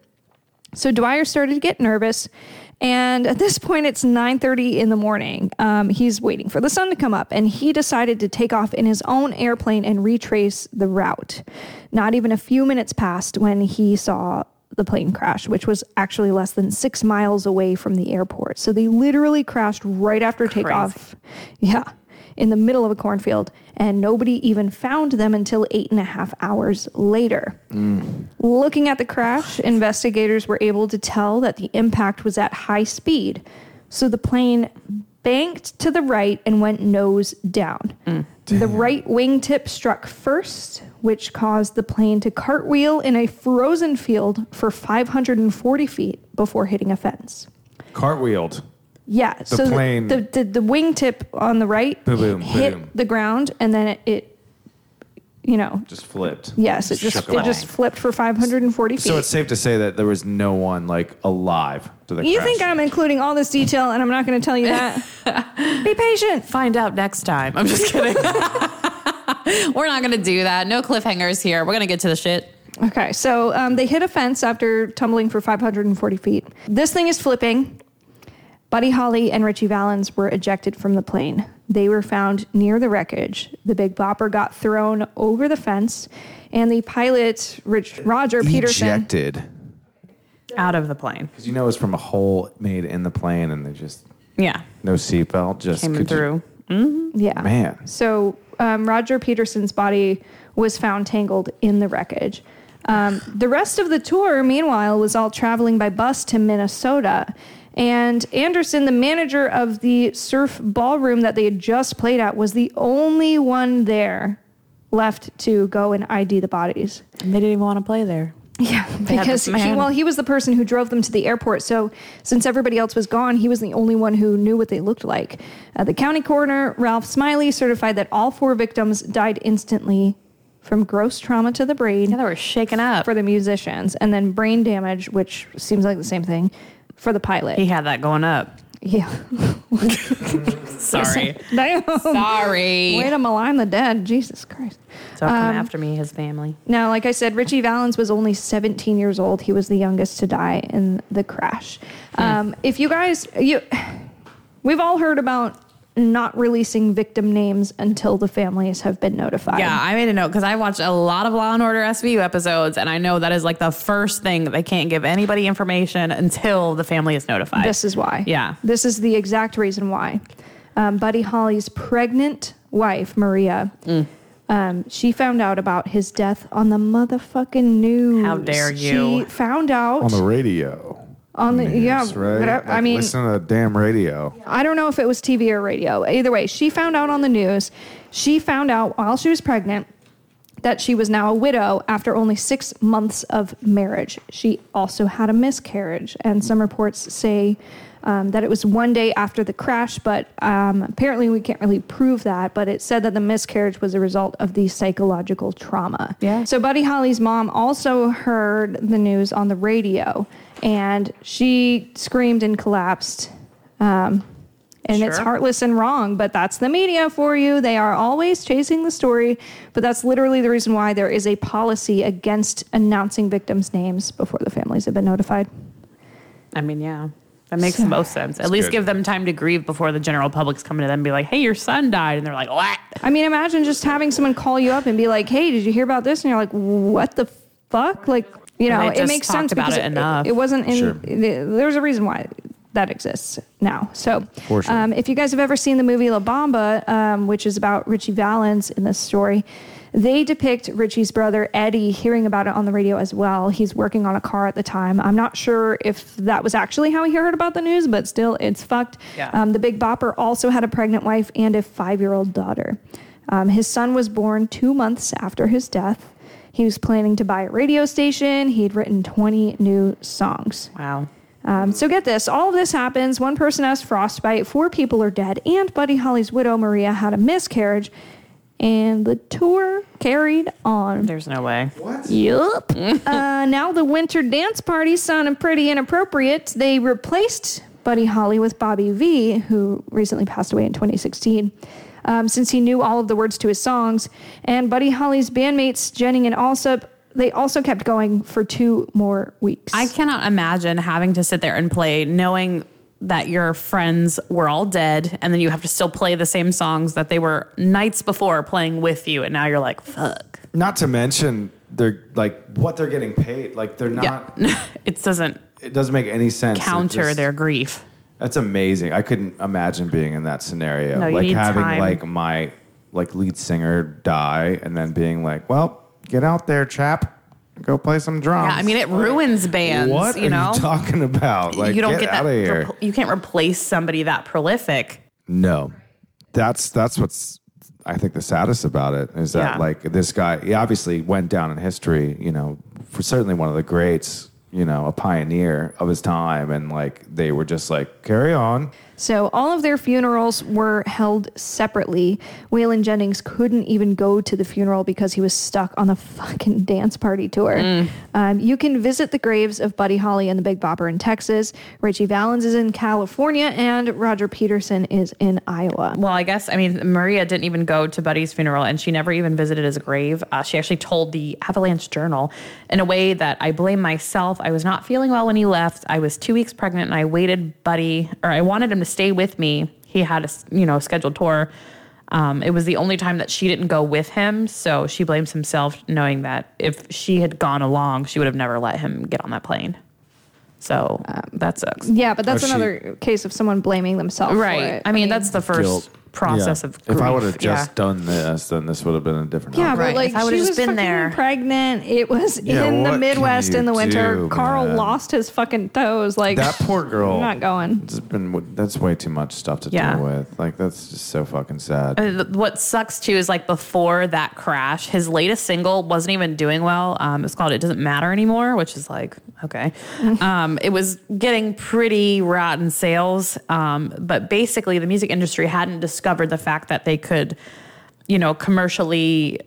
So Dwyer started to get nervous, and at this point, it's 9:30 in the morning. Um, he's waiting for the sun to come up, and he decided to take off in his own airplane and retrace the route. Not even a few minutes passed when he saw the plane crashed, which was actually less than six miles away from the airport. So they literally crashed right after takeoff. Yeah, in the middle of a cornfield, and nobody even found them until eight and a half hours later. Mm. Looking at the crash, investigators were able to tell that the impact was at high speed. So the plane banked to the right and went nose down. Mm. The right wingtip struck first, which caused the plane to cartwheel in a frozen field for 540 feet before hitting a fence. Cartwheeled. Yeah, so plane- the, the the wingtip on the right boom, hit boom. the ground, and then it, it you know, Just flipped. yes, it just Shook it along. just flipped for 540 feet. So it's safe to say that there was no one like alive to the You crash. think I'm including all this detail and I'm not going to tell you (laughs) that? Be patient. Find out next time. I'm just kidding. (laughs) (laughs) We're not going to do that. No cliffhangers here. We're going to get to the shit. Okay, so um, they hit a fence after tumbling for 540 feet. This thing is flipping. Buddy Holly and Ritchie Valens were ejected from the plane. They were found near the wreckage. The Big Bopper got thrown over the fence, and the pilot, Rich, Roger Peterson, Ejected. Out of the plane. Because you know it's from a hole made in the plane and they just Yeah. no seatbelt. Just Came could you- through. Yeah. Man. So um, Roger Peterson's body was found tangled in the wreckage. Um, the rest of the tour, meanwhile, was all traveling by bus to Minnesota. And Anderson, the manager of the surf ballroom that they had just played at, was the only one there left to go and ID the bodies. And they didn't even want to play there. (laughs) Yeah, because he, well, he was the person who drove them to the airport. So since everybody else was gone, he was the only one who knew what they looked like. Uh, the county coroner, Ralph Smiley, certified that all four victims died instantly from gross trauma to the brain Yeah, they were shaken up. for the musicians, and then brain damage, which seems like the same thing, for the pilot. he had that going up. Yeah. (laughs) Sorry. (laughs) Damn. Sorry. Way to malign the dead. Jesus Christ. So come after me, his family. Now, like I said, Ritchie Valens was only 17 years old. He was the youngest to die in the crash. Um, if you guys, you, we've all heard about not releasing victim names until the families have been notified. Yeah, I made a note because I watched a lot of Law and Order SVU episodes, and I know that is like the first thing they can't give anybody information until the family is notified. This is why. Yeah. This is the exact reason why. Um, Buddy Holly's pregnant wife, Maria, Mm. um, she found out about his death on the motherfucking news. How dare you. She found out on the radio. On the, yeah, right? I, Like, I mean, listen to the damn radio. I don't know if it was TV or radio. Either way, she found out on the news. She found out while she was pregnant that she was now a widow after only six months of marriage. She also had a miscarriage, and some reports say um, that it was one day after the crash, but um, apparently we can't really prove that. But it said that the miscarriage was a result of the psychological trauma. Yeah. So Buddy Holly's mom also heard the news on the radio, and she screamed and collapsed. Um, and it's heartless and wrong, but that's the media for you. They are always chasing the story, but that's literally the reason why there is a policy against announcing victims' names before the families have been notified. I mean, yeah, that makes the most sense. At least good. give them time to grieve before the general public's coming to them and be like, hey, your son died. And they're like, what? I mean, imagine just having someone call you up and be like, "Hey, did you hear about this?" And you're like, "What the fuck?" Like, you know, they it just makes talked sense about because it enough. It, wasn't in. Sure. There's a reason why that exists now. So, sure. um, if you guys have ever seen the movie La Bamba, um, which is about Ritchie Valens in this story. They depict Ritchie's brother Eddie hearing about it on the radio as well. He's working on a car at the time. I'm not sure if that was actually how he heard about the news, but still, it's fucked. Yeah. Um, the Big Bopper also had a pregnant wife and a five year old daughter. Um, his son was born two months after his death. He was planning to buy a radio station. He'd written 20 new songs. Wow. Um, so get this all of this happens. One person has frostbite, four people are dead, and Buddy Holly's widow, Maria, had a miscarriage. And the tour carried on. There's no way. What? Yup. (laughs) uh, now the winter dance party sounded pretty inappropriate. They replaced Buddy Holly with Bobby Vee, who recently passed away in 2016. Um, since he knew all of the words to his songs, and Buddy Holly's bandmates Jennings and Allsup, they also kept going for two more weeks. I cannot imagine having to sit there and play knowing that your friends were all dead and then you have to still play the same songs that they were nights before playing with you and now you're like fuck Not to mention they're like what they're getting paid. Like they're not. yeah, (laughs) it doesn't It doesn't make any sense. Counter just- their grief. That's amazing. I couldn't imagine being in that scenario. No, you like need having time. like my like lead singer die and then being like, "Well, get out there, chap. Go play some drums." Yeah, I mean it ruins bands. what you are know, you talking about? Like, you don't get, get, that. out of here. you can't replace somebody that prolific. No, that's that's what's I think the saddest about it is that Yeah. like this guy, he obviously went down in history. You know, for certainly one of the greats. You know, a pioneer of his time, and like they were just like, carry on. So all of their funerals were held separately. Waylon Jennings couldn't even go to the funeral because he was stuck on the fucking (laughs) dance party tour. Um, you can visit the graves of Buddy Holly and the Big Bopper in Texas. Ritchie Valens is in California, and Roger Peterson is in Iowa. Well, I guess I mean Maria didn't even go to Buddy's funeral, and she never even visited his grave. Uh, she actually told the Avalanche Journal in a way that I blame myself. I was not feeling well when he left. I was two weeks pregnant, and I waited Buddy, or I wanted him to stay with me. He had a s- you know scheduled tour. Um, it was the only time that she didn't go with him, so she blames himself, knowing that if she had gone along, she would have never let him get on that plane. So that sucks. Yeah, but that's Oh, she- another case of someone blaming themselves. for Right. it. I mean, that's the first Guilt. Process Yeah. of If I would have just Yeah. done this, then this would have been a different. Yeah, outcome. but Right. like If I would've she just been fucking there. pregnant. It was Yeah, in the can Midwest you in the winter. do, Carl man? lost his fucking toes. Like that poor (laughs) girl. I'm not going. It's been that's way too much stuff to Yeah. deal with. Like that's just so fucking sad. Uh, What sucks too is like before that crash, his latest single wasn't even doing well. Um, it's called "It Doesn't Matter Anymore," which is like okay. (laughs) Um, it was getting pretty rotten sales, um, but basically the music industry hadn't discovered the fact that they could, you know, commercially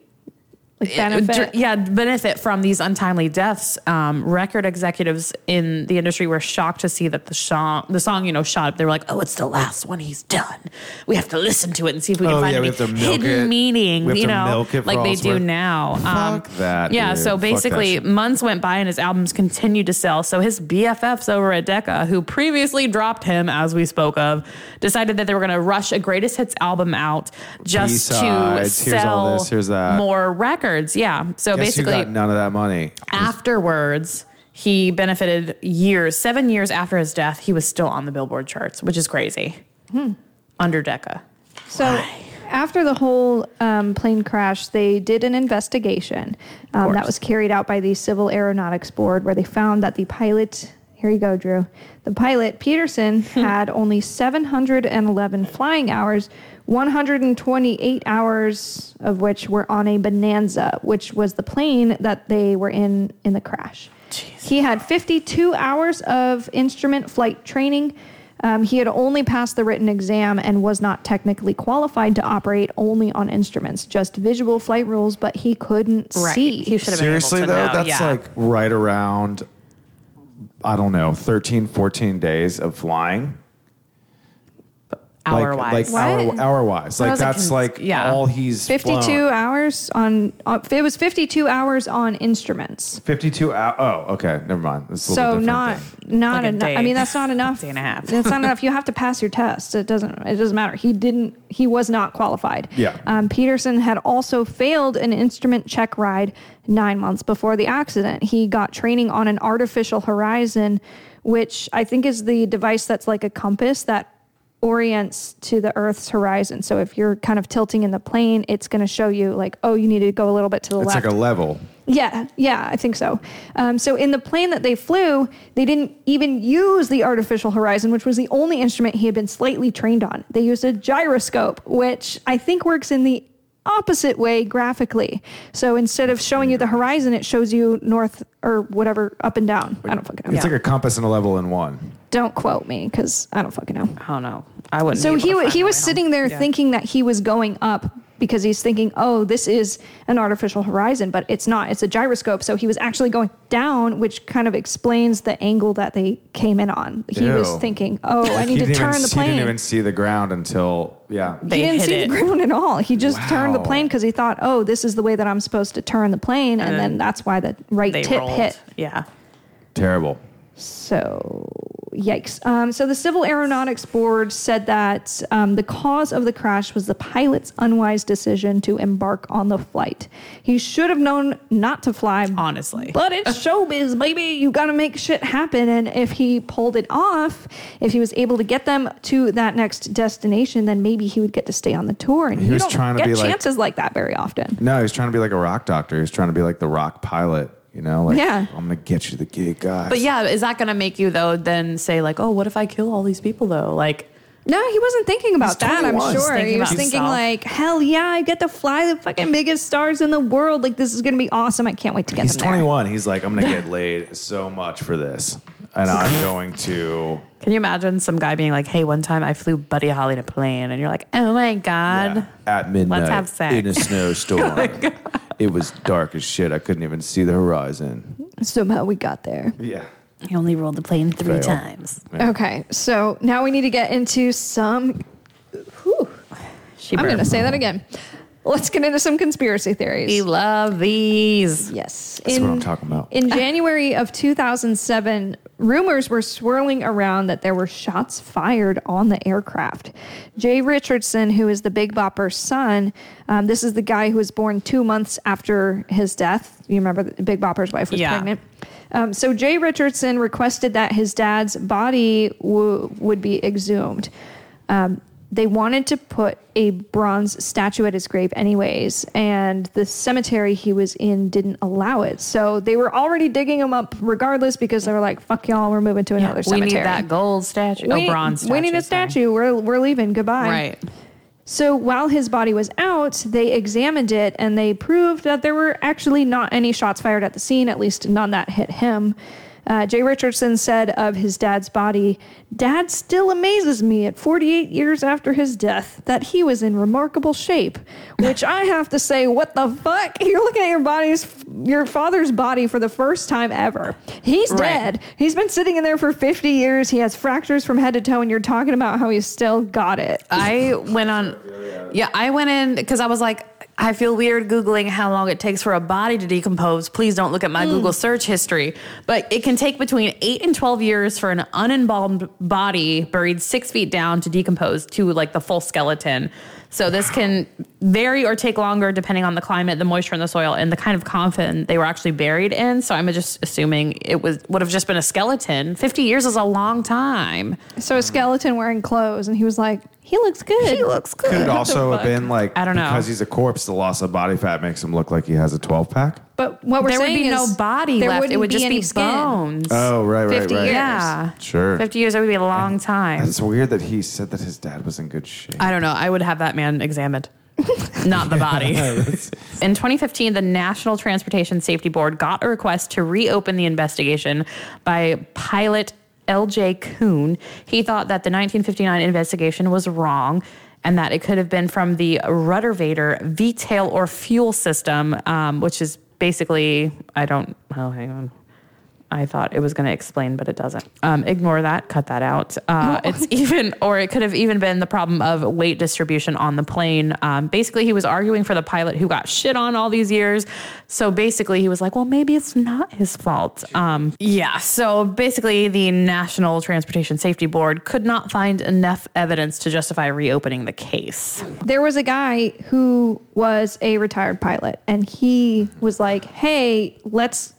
Like uh, benefit. yeah, benefit from these untimely deaths. Um, record executives in the industry were shocked to see that the song, the song, you know, shot up. They were like, "Oh, it's the last one he's done. We have to listen to it and see if we can Oh, find yeah, any have to milk hidden it. meaning." You know, milk it for like they do now. Um, Fuck that, Yeah. dude. So basically, months went by and his albums continued to sell. So his BFFs over at Decca, who previously dropped him, as we spoke of, decided that they were going to rush a greatest hits album out just to B-sides, here's all sell this, here's that. more records. Yeah. So Guess who basically, got none of that money. afterwards he benefited years seven years after his death he was still on the billboard charts which is crazy under decca So after the whole um, plane crash, they did an investigation um, that was carried out by the Civil Aeronautics Board, where they found that the pilot. Here you go, Drew. The pilot Peterson (laughs) had only 711 flying hours, 128 hours of which were on a Bonanza, which was the plane that they were in in the crash. He had 52 hours of instrument flight training. Um, he had only passed the written exam and was not technically qualified to operate only on instruments, just visual flight rules, but he couldn't see. he should have been Seriously able to though, know. that's yeah. like right around I don't know, 13, 14 days of flying. Hour like, wise Like hour, What? hour wise. Like was a that's cons- like yeah. all he's 52 flown. hours on, uh, it was 52 hours on instruments. 52 hours. Oh, okay. Never mind. It's a So not then. not Like enough. I mean, that's not enough. (laughs) Day and a half. That's not enough. You have to pass your test. It doesn't. It doesn't matter. He didn't. He was not qualified. Yeah. Um, Peterson had also failed an instrument check ride nine months before the accident. He got training on an artificial horizon, which I think is the device that's like a compass that orients to the Earth's horizon. So if you're kind of tilting in the plane, it's going to show you like, oh, you need to go a little bit to the It's left. It's like a level. Yeah, yeah, I think so. Um, so in the plane that they flew, they didn't even use the artificial horizon, which was the only instrument he had been slightly trained on. They used a gyroscope, which I think works in the opposite way graphically. So instead of showing you the horizon, it shows you north or whatever, up and down. I don't fucking know. It's like a compass and a level in one. Don't quote me because I don't fucking know. Oh, i don't know i wouldn't So he to wa- find he was sitting there Yeah. thinking that he was going up because he's thinking, oh, this is an artificial horizon, but it's not. It's a gyroscope. So he was actually going down, which kind of explains the angle that they came in on. He was thinking, oh, I need to didn't turn even, the He didn't even see the ground until yeah. They he didn't hit see it. the ground at all. He just turned the plane because he thought, oh, this is the way that I'm supposed to turn the plane, and, And then then that's why the right tip rolled. hit. yeah Terrible. So Yikes. Um, so the Civil Aeronautics Board said that um, the cause of the crash was the pilot's unwise decision to embark on the flight. He should have known not to fly. Honestly. But it's (laughs) showbiz, baby. You got to make shit happen. And if he pulled it off, if he was able to get them to that next destination, then maybe he would get to stay on the tour. And He you was don't trying to get be like- chances like that very often. No, he's trying to be like a rock doctor. He's trying to be like the rock pilot. You know, like Yeah. I'm gonna get you the gig, guys. But yeah, is that going to make you though then say like, oh, what if I kill all these people though? Like, No, he wasn't thinking about that. I'm sure he was about thinking himself. like, hell yeah, I get to fly the fucking biggest stars in the world. Like this is gonna be awesome. I can't wait to get he's them there. 21. He's like, I'm gonna get laid so much for this, and I'm (laughs) going to. can you imagine some guy being like, hey, one time I flew Buddy Holly in a plane, and you're like, oh my god. Yeah, at midnight let's have sex. in a (laughs) snowstorm. Oh it was dark as shit. I couldn't even see the horizon. Somehow we got there. Yeah. He only rolled the plane three Fail. times. Yeah. Okay, so now we need to get into some. Whew, She I'm gonna say that again. Let's get into some conspiracy theories. We love these. Yes. That's what I'm talking about. In January of 2007, rumors were swirling around that there were shots fired on the aircraft. Jay Richardson, who is the Big Bopper's son, um, this is the guy who was born two months after his death. You remember that Big Bopper's wife was Yeah. pregnant? Um, so Jay Richardson requested that his dad's body w- would be exhumed. Um, they wanted to put a bronze statue at his grave, anyways, and the cemetery he was in didn't allow it. So they were already digging him up regardless because they were like, "Fuck y'all, we're moving to another cemetery. we cemetery." need that gold statue. We, oh, bronze statue. we need a sorry. statue. We're we're leaving. Goodbye. Right. So while his body was out, they examined it and they proved that there were actually not any shots fired at the scene, at least none that hit him. Uh, Jay Richardson said of his dad's body, Dad still amazes me at 48 years after his death that he was in remarkable shape. (laughs) Which I have to say, what the fuck? (laughs) You're looking at your body's, your father's body for the first time ever. He's Right. dead. He's been sitting in there for 50 years. He has fractures from head to toe, and you're talking about how he's still got it. I went on. Yeah, I went in because I was like, I feel weird Googling how long it takes for a body to decompose. Please don't look at my hmm. Google search history. But it can take between eight and 12 years for an unembalmed body buried six feet down to decompose to like the full skeleton. So this can vary or take longer depending on the climate, the moisture in the soil, and the kind of coffin they were actually buried in. So I'm just assuming it was would have just been a skeleton. 50 years is a long time. So a skeleton wearing clothes, and he was like, "He looks good. He looks good. Could it also have been like I don't know. because he's a corpse, the loss of body fat makes him look like he has a 12 pack. But what we're there would saying be no body there left. It wouldn't would just any be skin. bones. Oh, right, right, 50 right. years. yeah. Sure. 50 years, that would be a long time. It's weird that he said that his dad was in good shape. I don't know. I would have that man examined, not the body. (laughs) (laughs) In 2015, the National Transportation Safety Board got a request to reopen the investigation by pilot L.J. Coon. He thought that the 1959 investigation was wrong and that it could have been from the Ruddervator V-tail or fuel system, um, which is basically, I don't, oh, hang on. I thought it was going to explain, but it doesn't. Um, ignore that. Cut that out. Uh, it's (laughs) even, or it could have even been the problem of weight distribution on the plane. Um, basically, he was arguing for the pilot who got shit on all these years. So basically, he was like, "Well, maybe it's not his fault." Um, yeah. So basically, the National Transportation Safety Board could not find enough evidence to justify reopening the case. There was a guy who was a retired pilot, and he was like, "Hey, let's."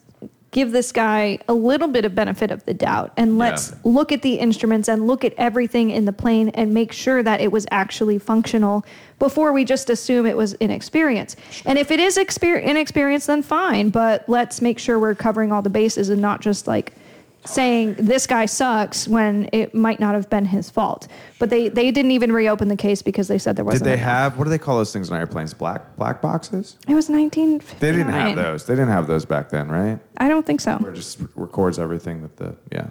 Give this guy a little bit of benefit of the doubt and let's Yeah. look at the instruments and look at everything in the plane and make sure that it was actually functional before we just assume it was inexperience. And if it is exper- inexperience, then fine, but let's make sure we're covering all the bases and not just like saying this guy sucks when it might not have been his fault. But they, they didn't even reopen the case because they said there Did wasn't. Did they enough. have what do they call those things on airplanes? Black black boxes? It was 1959. They didn't have those. They didn't have those back then, right? I don't think so. Where it just records everything with the yeah.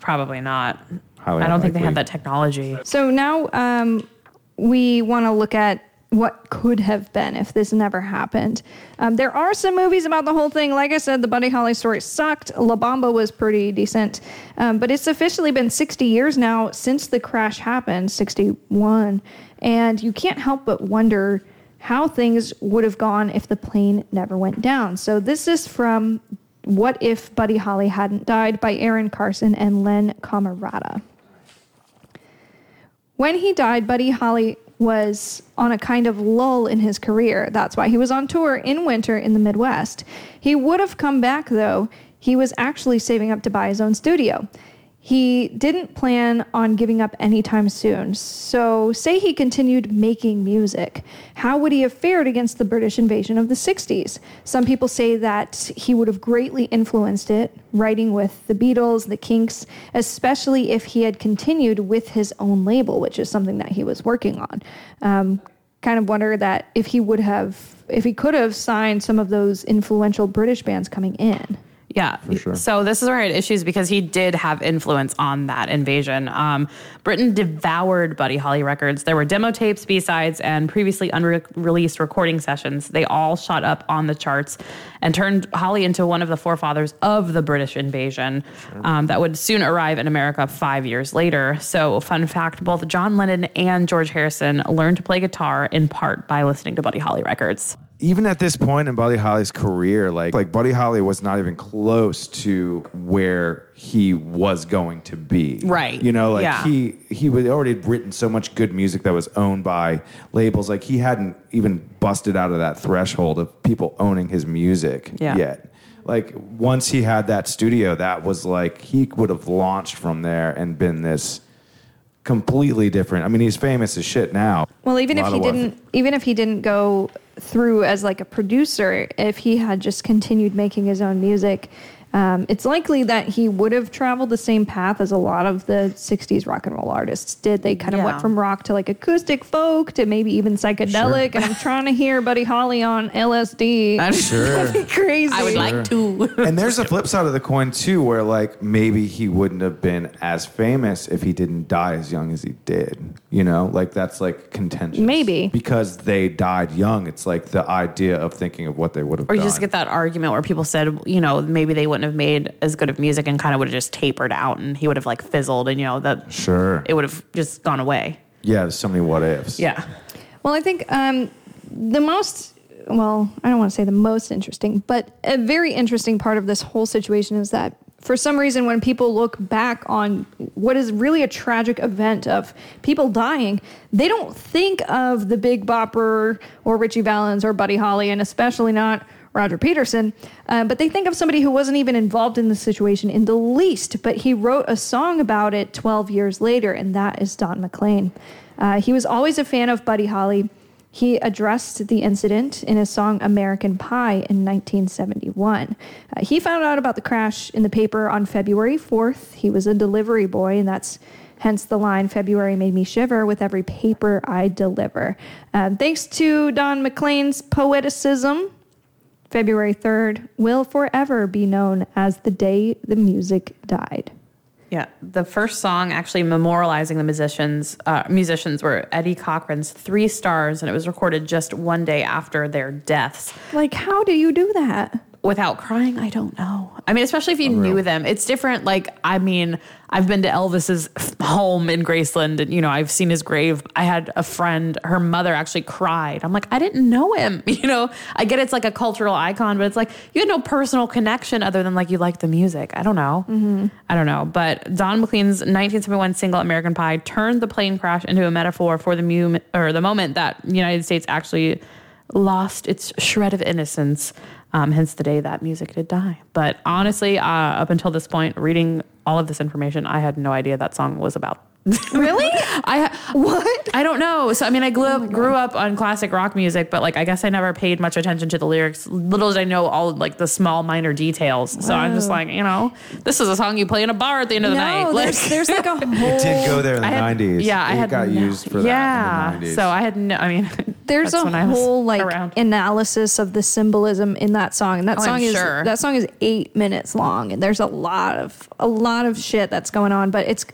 Probably not. Highly I don't think they unlikely. have that technology. So now um, we want to look at what could have been if this never happened. Um, there are some movies about the whole thing. Like I said, the Buddy Holly story sucked. La Bamba was pretty decent. Um, but it's officially been 60 years now since the crash happened, 61. And you can't help but wonder how things would have gone if the plane never went down. So this is from What If Buddy Holly Hadn't Died by Aaron Carson and Len Camarada. When he died, Buddy Holly was on a kind of lull in his career. That's why he was on tour in winter in the Midwest. He would have come back, though. He was actually saving up to buy his own studio. He didn't plan on giving up anytime soon. So, say he continued making music. How would he have fared against the British invasion of the 60s? Some people say that he would have greatly influenced it, writing with the Beatles, the Kinks, especially if he had continued with his own label, which is something that he was working on. Um, kind of wonder that if he would have, if he could have signed some of those influential British bands coming in. Yeah. sure. So this is where I had issues because he did have influence on that invasion. Um, Britain devoured Buddy Holly records. There were demo tapes, B-sides, and previously unreleased recording sessions. They all shot up on the charts and turned Holly into one of the forefathers of the British invasion um, that would soon arrive in America five years later. So, fun fact, both John Lennon and George Harrison learned to play guitar in part by listening to Buddy Holly records even at this point in Buddy Holly's career, like like Buddy Holly was not even close to where he was going to be. Right. You know, like Yeah. he he was already written so much good music that was owned by labels. Like he hadn't even busted out of that threshold of people owning his music Yeah. yet. Like once he had that studio, that was like he would have launched from there and been this completely different. I mean, he's famous as shit now. Well, even if he didn't, even if he didn't go through as like a producer, if he had just continued making his own music, um, it's likely that he would have traveled the same path as a lot of the '60s rock and roll artists did. They kind of Yeah. went from rock to like acoustic folk to maybe even psychedelic. And I'm trying to hear Buddy Holly on LSD. Sure. (laughs) That'd be crazy. I would like to. (laughs) and there's a flip side of the coin too, where like maybe he wouldn't have been as famous if he didn't die as young as he did. You know, like that's like contentious. Maybe. because they died young. It's like the idea of thinking of what they would have Or done. you just get that argument where people said, you know, maybe they wouldn't have made as good of music and kind of would have just tapered out and he would have like fizzled and, you know, that sure. it would have just gone away. yeah, there's so many what ifs. Yeah. Well, I think um, the most, well, I don't want to say the most interesting, but a very interesting part of this whole situation is that for some reason, when people look back on what is really a tragic event of people dying, they don't think of the Big Bopper or Ritchie Valens or Buddy Holly, and especially not Roger Peterson, uh, but they think of somebody who wasn't even involved in the situation in the least, but he wrote a song about it 12 years later, and that is Don McLean. Uh, he was always a fan of Buddy Holly. He addressed the incident in his song American Pie in 1971. Uh, he found out about the crash in the paper on February 4th. He was a delivery boy, and that's hence the line February made me shiver with every paper I deliver. Uh, thanks to Don McLean's poeticism, February 3rd will forever be known as the day the music died. Yeah, the first song actually memorializing the musicians uh, musicians were Eddie Cochran's Three Stars, and it was recorded just one day after their deaths. Like, how do you do that? Without crying, I don't know. I mean, especially if you knew them, it's different. Like, I mean, I've been to Elvis's home in Graceland, and you know, I've seen his grave. I had a friend; her mother actually cried. I'm like, I didn't know him. (laughs) You know, I get it's like a cultural icon, but it's like you had no personal connection other than like you like the music. I don't know. Mm-hmm. I don't know. But Don McLean's 1971 single "American Pie" turned the plane crash into a metaphor for the mu- or the moment that the United States actually lost its shred of innocence. Um, hence the day that music did die. But honestly, uh, up until this point, reading all of this information, I had no idea that song was about. (laughs) Really? I what? I don't know. So I mean, I grew up oh grew up on classic rock music, but like I guess I never paid much attention to the lyrics. Little did I know all like the small minor details. So I'm just like, you know, this is a song you play in a bar at the end of the night. Like- there's, there's like a (laughs) whole. It did go there in the had- 90s. Yeah, I it had got no- used for yeah, that in the 90s. So I had no. I mean, (laughs) There's a when I was whole like around. analysis of the symbolism in that song, and that Oh, song I'm is sure. that song is eight minutes long, and there's a lot of a lot of shit that's going on. But it's,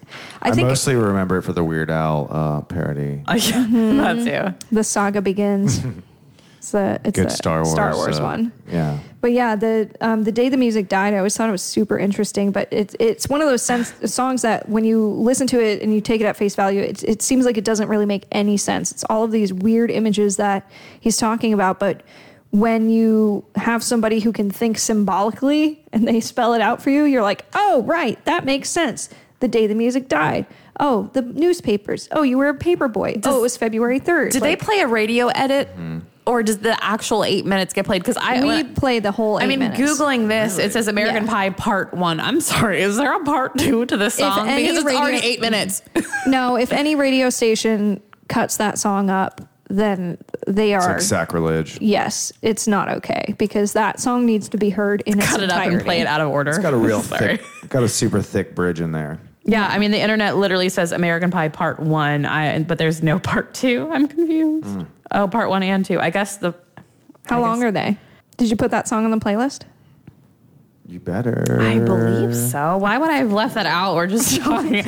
I, I think mostly remember it for the Weird Al uh, parody. (laughs) Mm-hmm. That's you. the saga begins. (laughs) it's the it's Good a Star Wars. Star Wars uh, one. Yeah. But yeah, the um, the day the music died, I always thought it was super interesting. But it's it's one of those sense, songs that when you listen to it and you take it at face value, it it seems like it doesn't really make any sense. It's all of these weird images that he's talking about, but when you have somebody who can think symbolically and they spell it out for you, you're like, oh, right, that makes sense. The day the music died. Oh, the newspapers. Oh, you were a paper boy. oh, it was February 3rd. Did they play a radio edit, mm-hmm. or does the actual eight minutes get played? Because I, we when- play the whole eight I mean, minutes. googling this, it says American Yeah. Pie Part One. I'm sorry, is there a Part Two to this song? Because it's radio- already eight minutes. (laughs) No, if any radio station cuts that song up, then they It's are. like sacrilege. yes, it's not okay because that song needs to be heard in its Cut it up and play it out of order. It's got a real (laughs) thick, got a super thick bridge in there. Yeah, I mean, the internet literally says American Pie Part One, I, but there's no Part Two. I'm confused. Mm. Oh, Part One and Two. I guess the. How I long guess- are they? Did you put that song on the playlist? You better. I believe so. Why would I have left that out? We're just (laughs) talking.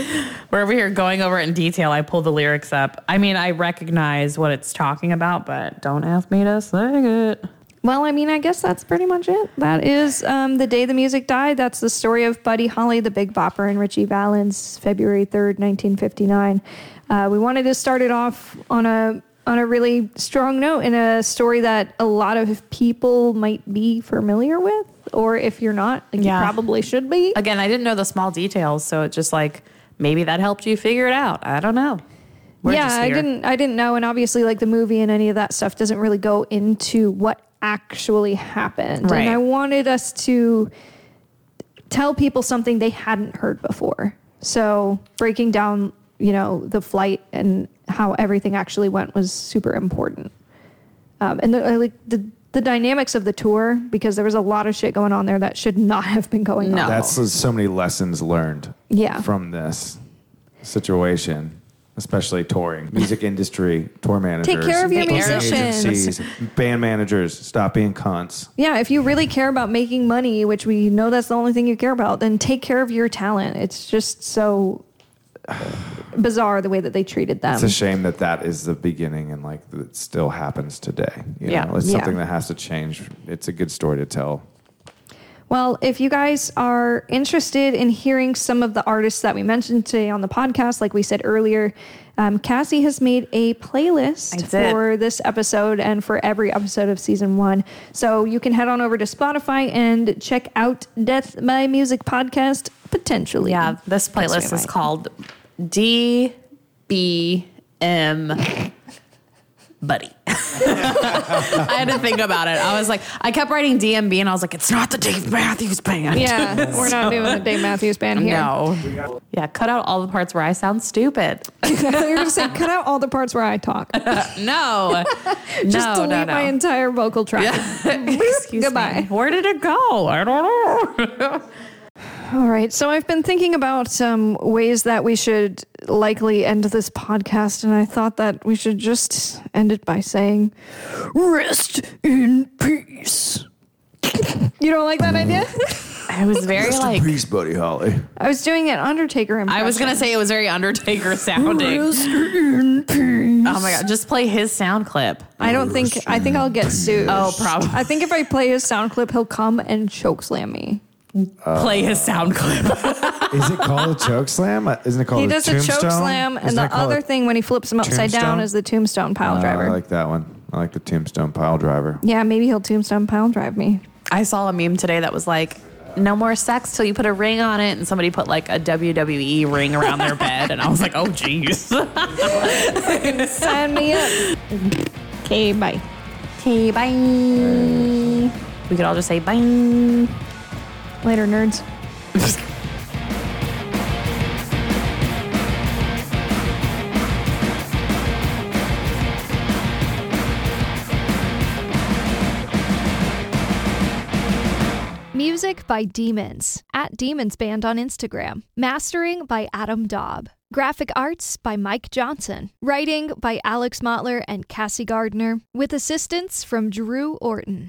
We're over here going over it in detail. I pulled the lyrics up. I mean, I recognize what it's talking about, but don't ask me to sing it. Well, I mean, I guess that's pretty much it. That is um, the day the music died. That's the story of Buddy Holly, the Big Bopper, and Ritchie Valens, February third, nineteen fifty nine. Uh, we wanted to start it off on a on a really strong note in a story that a lot of people might be familiar with, or if you're not, like Yeah. you probably should be. Again, I didn't know the small details, so it just like maybe that helped you figure it out. I don't know. We're yeah, I didn't I didn't know, and obviously, like the movie and any of that stuff doesn't really go into what actually happened. Right. And I wanted us to tell people something they hadn't heard before. So breaking down, you know, the flight and how everything actually went was super important. Um, and the, I like the the dynamics of the tour because there was a lot of shit going on there that should not (laughs) have been going No. on. That's so many lessons learned. Yeah. From this situation, especially touring, music (laughs) industry, tour managers, take care of your musicians. agencies, band managers. Stop being cunts. Yeah, if you really care about making money, which we know that's the only thing you care about, then take care of your talent. It's just so (sighs) bizarre the way that they treated them. It's a shame that that is the beginning and like it still happens today. You Yeah. know, it's Yeah. something that has to change. It's a good story to tell. Well, if you guys are interested in hearing some of the artists that we mentioned today on the podcast, like we said earlier, um, Cassie has made a playlist for this episode and for every episode of season one. So you can head on over to Spotify and check out Death by Music podcast potentially. Yeah, this playlist is called DBM Buddy. (laughs) I had to think about it. I was like, I kept writing DMB and I was like, it's not the Dave Matthews Band. Yeah, we're not doing the Dave Matthews Band here. No. Yeah, cut out all the parts where I sound stupid. You're going to say, cut out all the parts where I talk. (laughs) No. Just delete no, no. my entire vocal track. (laughs) Excuse Goodbye. me. Where did it go? I don't know. All right. So I've been thinking about some ways that we should likely end this podcast, and I thought that we should just end it by saying, "Rest in peace." (laughs) you don't like that idea? I was very like, in Peace, buddy Holly. I was doing an Undertaker impression. I was going to say it was very Undertaker sounding. Rest in peace. Oh my God. Just play his sound clip. I don't think. I think I'll get sued. Oh, probably. I think if I play his sound clip, he'll come and choke slam me. Play his sound clip. Is it called a choke slam? Uh, isn't it called He a does a tombstone? choke slam, Isn't and the called other a- thing when he flips him upside down tombstone? is the tombstone pile Oh, driver. I like that one. I like the tombstone pile driver. yeah, maybe he'll tombstone pile drive me. I saw a meme today that was like, no more sex till you put a ring on it. And somebody put like a WWE ring around their bed. And I was like, oh, geez. (laughs) Sign me up. Okay, bye. okay, bye. We could all just say bye. Later, nerds. Music by Demons at Demons Band on Instagram. Mastering by Adam Daube. Graphic arts by Mike Johnson. Writing by Alex Motteler and Cassie Gardener, with assistance from Drew Orton.